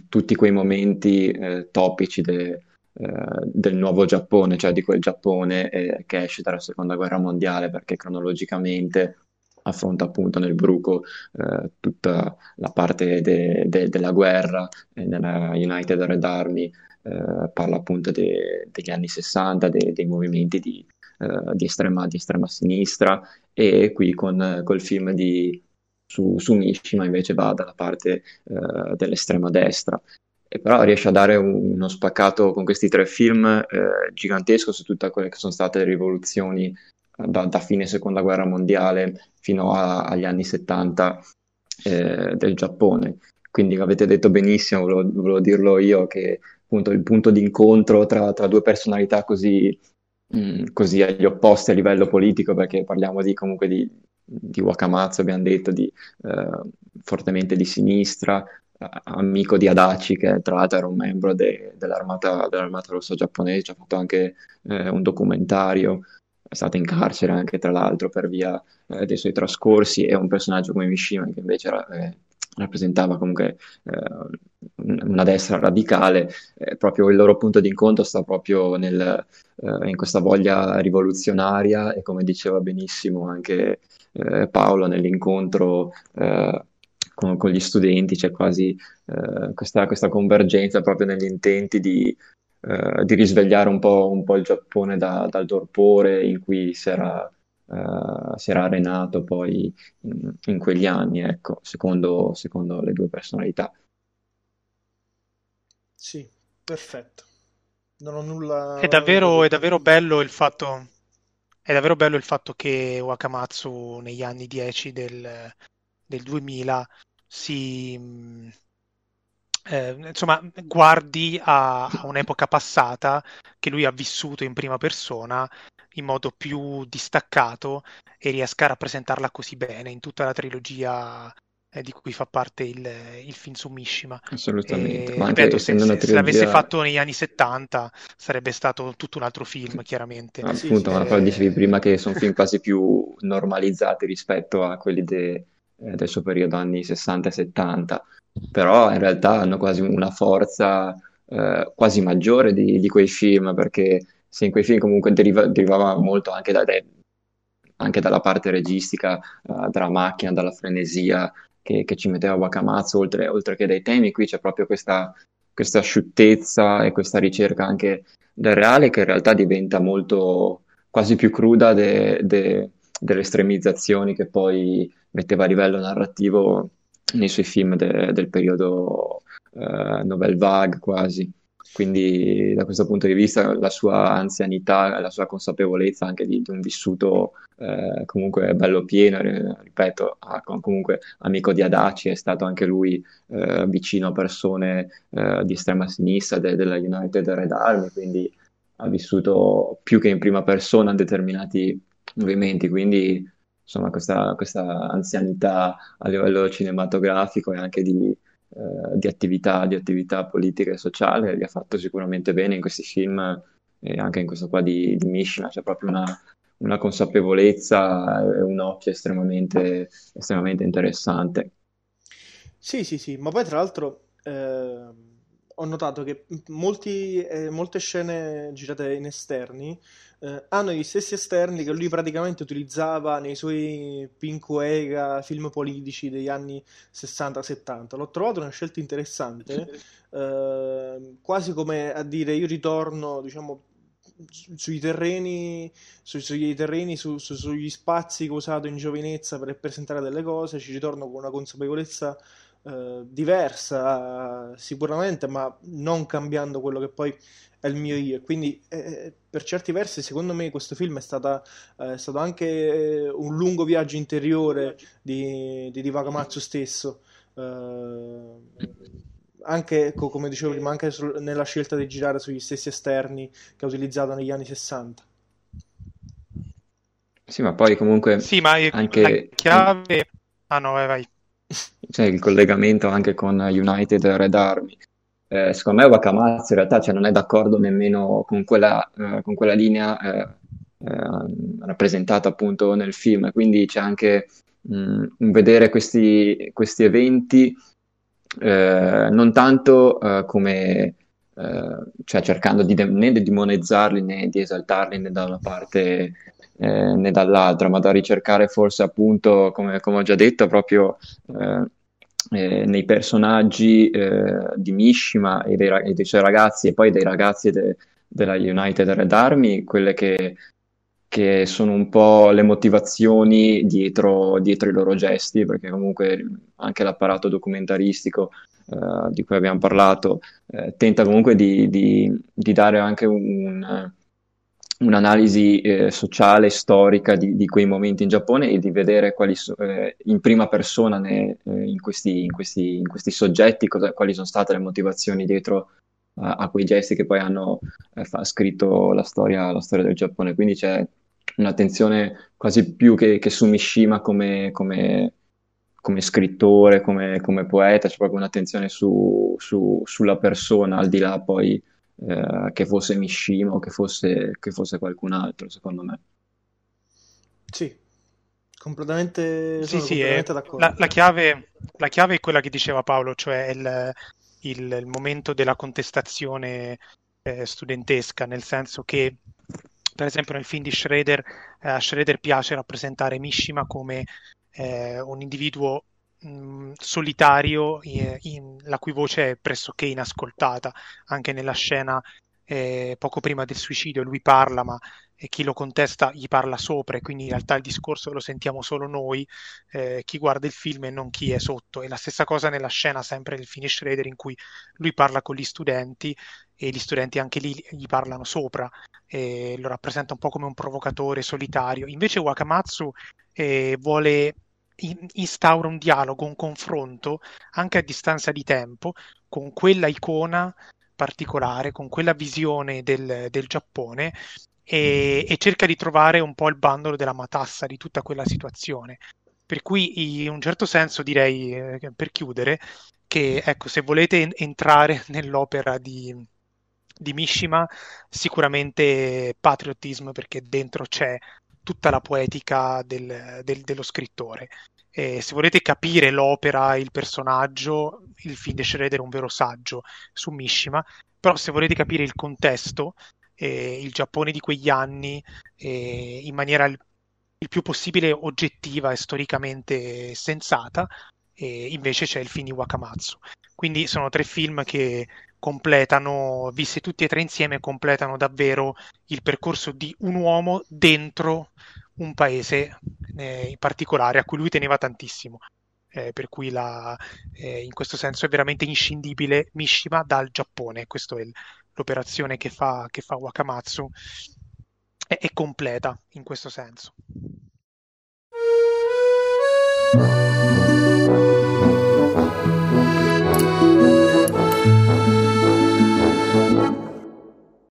[SPEAKER 3] tutti quei momenti eh, topici de, eh, del nuovo Giappone, cioè di quel Giappone eh, che esce dalla seconda guerra mondiale, perché cronologicamente affronta appunto nel bruco eh, tutta la parte de, de, della guerra nella United Red Army, parla appunto de, degli anni 60, dei movimenti di, eh, di, estrema, di, estrema, sinistra e qui con col film di, su, su Mishima invece va dalla parte eh, dell'estrema destra. E però riesce a dare uno spaccato con questi tre film eh, gigantesco su tutte quelle che sono state le rivoluzioni eh, da, da fine seconda guerra mondiale fino a, agli anni 70 eh, del Giappone. Quindi avete detto benissimo, volevo, volevo dirlo io, che appunto il punto di incontro tra, tra due personalità così Mm, così agli opposti a livello politico, perché parliamo di, comunque di, di Wakamatsu, abbiamo detto, di, eh, fortemente di sinistra, amico di Adachi, che tra l'altro era un membro de- dell'armata, dell'armata rossa giapponese, ha fatto anche eh, un documentario, è stato in carcere anche tra l'altro per via eh, dei suoi trascorsi, e un personaggio come Mishima che invece era, eh, rappresentava comunque eh, una destra radicale, eh, proprio il loro punto di incontro sta proprio nel, eh, in questa voglia rivoluzionaria e come diceva benissimo anche eh, Paolo nell'incontro eh, con, con, gli studenti, c'è quasi eh, questa, questa, convergenza proprio negli intenti di, di risvegliare un po', un po', il Giappone da, dal torpore in cui si era Uh, si era arenato poi in, in quegli anni, ecco, secondo, secondo, le due personalità.
[SPEAKER 2] Sì, perfetto. Non ho nulla.
[SPEAKER 1] È davvero, è davvero bello il fatto. È davvero bello il fatto che Wakamatsu negli anni 10 del, del 2000 si, eh, insomma, guardi a, a, un'epoca passata che lui ha vissuto in prima persona in modo più distaccato e riesca a rappresentarla così bene in tutta la trilogia eh, di cui fa parte il, il film su Mishima.
[SPEAKER 3] Assolutamente.
[SPEAKER 1] E, Ma ripeto, se, se, trilogia... se, l'avesse fatto negli anni 70 sarebbe stato tutto un altro film, chiaramente.
[SPEAKER 3] Ah, appunto, sì, ma poi dicevi prima che sono film quasi più normalizzati rispetto a quelli de, eh, del suo periodo anni 60 e 70, però in realtà hanno quasi una forza eh, quasi maggiore di, di quei film, perché se in quei film comunque deriva, derivava molto anche, da, anche, dalla parte registica, uh, dalla macchina, dalla frenesia che, che ci metteva Wakamatsu, oltre, oltre, che dai temi, qui c'è proprio questa, questa asciuttezza e questa ricerca anche del reale che in realtà diventa molto quasi più cruda de, de, delle estremizzazioni che poi metteva a livello narrativo nei suoi film de, del periodo uh, novel vague quasi. Quindi da questo punto di vista la sua anzianità, la sua consapevolezza anche di, di un vissuto eh, comunque bello pieno, ripeto, ah, comunque amico di Adaci, è stato anche lui eh, vicino a persone eh, di estrema sinistra de- della United Red Army, quindi ha vissuto più che in prima persona determinati movimenti, quindi insomma questa, questa anzianità a livello cinematografico e anche di eh, di, attività, di attività politica e sociale, li ha fatto sicuramente bene in questi film e anche in questo qua di, di Mishima, c'è proprio una, una consapevolezza e un occhio estremamente, estremamente interessante.
[SPEAKER 2] Sì, sì, sì, ma poi tra l'altro eh, ho notato che molti, eh, molte scene girate in esterni eh, hanno gli stessi esterni che lui praticamente utilizzava nei suoi Pincoega film politici degli anni 60-70. L'ho trovato una scelta interessante, eh, quasi come a dire io ritorno, diciamo, sui terreni, su, sugli terreni, su, su, sugli spazi che ho usato in giovinezza per rappresentare delle cose, ci ritorno con una consapevolezza eh, diversa sicuramente, ma non cambiando quello che poi è il mio io. Quindi, eh, per certi versi, secondo me, questo film è, stata, eh, è stato anche eh, un lungo viaggio interiore di, di Divagamatsu stesso. Eh, anche, come dicevo prima, anche sul, nella scelta di girare sugli stessi esterni che ha utilizzato negli anni 60.
[SPEAKER 3] Sì, ma poi comunque
[SPEAKER 1] sì, ma anche... la chiave... Ah no, vai, vai.
[SPEAKER 3] C'è il collegamento anche con United Red Army. Eh, secondo me Wakamatsu in realtà cioè, non è d'accordo nemmeno con quella, eh, con quella linea eh, eh, rappresentata appunto nel film, quindi c'è anche mh, vedere questi, questi eventi eh, non tanto eh, come cioè cercando di de- né di demonizzarli né di esaltarli né da una parte né dall'altra, ma da ricercare forse appunto, come, come ho già detto, proprio eh, nei personaggi eh, di Mishima e dei, e dei, suoi ragazzi e poi dei ragazzi de, della United Red Army, quelle che, che, sono un po' le motivazioni dietro, dietro, i loro gesti, perché comunque anche l'apparato documentaristico eh, di cui abbiamo parlato eh, tenta comunque di, di, di, dare anche un un'analisi eh, sociale, storica di, di, quei momenti in Giappone e di vedere quali so, eh, in prima persona ne, eh, in, questi, in, questi, in, questi, soggetti cosa, quali sono state le motivazioni dietro a, a quei gesti che poi hanno eh, fa, scritto la storia, la storia, del Giappone. Quindi c'è un'attenzione quasi più che, che su Mishima come, come, come scrittore, come, come, poeta, c'è proprio un'attenzione su, su, sulla persona, al di là poi eh, che fosse Mishima o che fosse, che fosse qualcun altro, secondo me.
[SPEAKER 2] Sì, completamente,
[SPEAKER 1] sì, sì,
[SPEAKER 2] completamente
[SPEAKER 1] d'accordo. La, la, chiave, la, chiave, è quella che diceva Paolo, cioè il, il, il momento della contestazione eh, studentesca, nel senso che per esempio nel film di Schroeder, eh, a Schroeder piace rappresentare Mishima come eh, un individuo mh, solitario in, in, la cui voce è pressoché inascoltata, anche nella scena eh, poco prima del suicidio lui parla ma e chi lo contesta gli parla sopra e quindi in realtà il discorso lo sentiamo solo noi, eh, chi guarda il film e non chi è sotto. E la stessa cosa nella scena sempre del Finish Raider in cui lui parla con gli studenti e gli studenti anche lì gli parlano sopra e lo rappresenta un po' come un provocatore solitario. Invece Wakamatsu eh, vuole instaura un dialogo, un confronto anche a distanza di tempo con quella icona particolare, con quella visione del, del Giappone e, e, cerca di trovare un po' il bandolo della matassa di tutta quella situazione. Per cui in un certo senso direi, eh, per chiudere, che ecco, se volete entrare nell'opera di, di Mishima, sicuramente patriottismo perché dentro c'è tutta la poetica del, del, dello scrittore. E se volete capire l'opera, il personaggio, il film di Schroeder è un vero saggio su Mishima, però se volete capire il contesto, eh, il Giappone di quegli anni eh, in maniera il, il, più possibile oggettiva e storicamente sensata, invece c'è il film di Wakamatsu. Quindi sono tre film che completano, visti tutti e tre insieme, completano davvero il percorso di un uomo dentro un paese eh, in particolare a cui lui teneva tantissimo. Eh, per cui la, eh, in questo senso è veramente inscindibile Mishima dal Giappone. Questa è l'operazione che fa, che fa Wakamatsu. È, è completa in questo senso.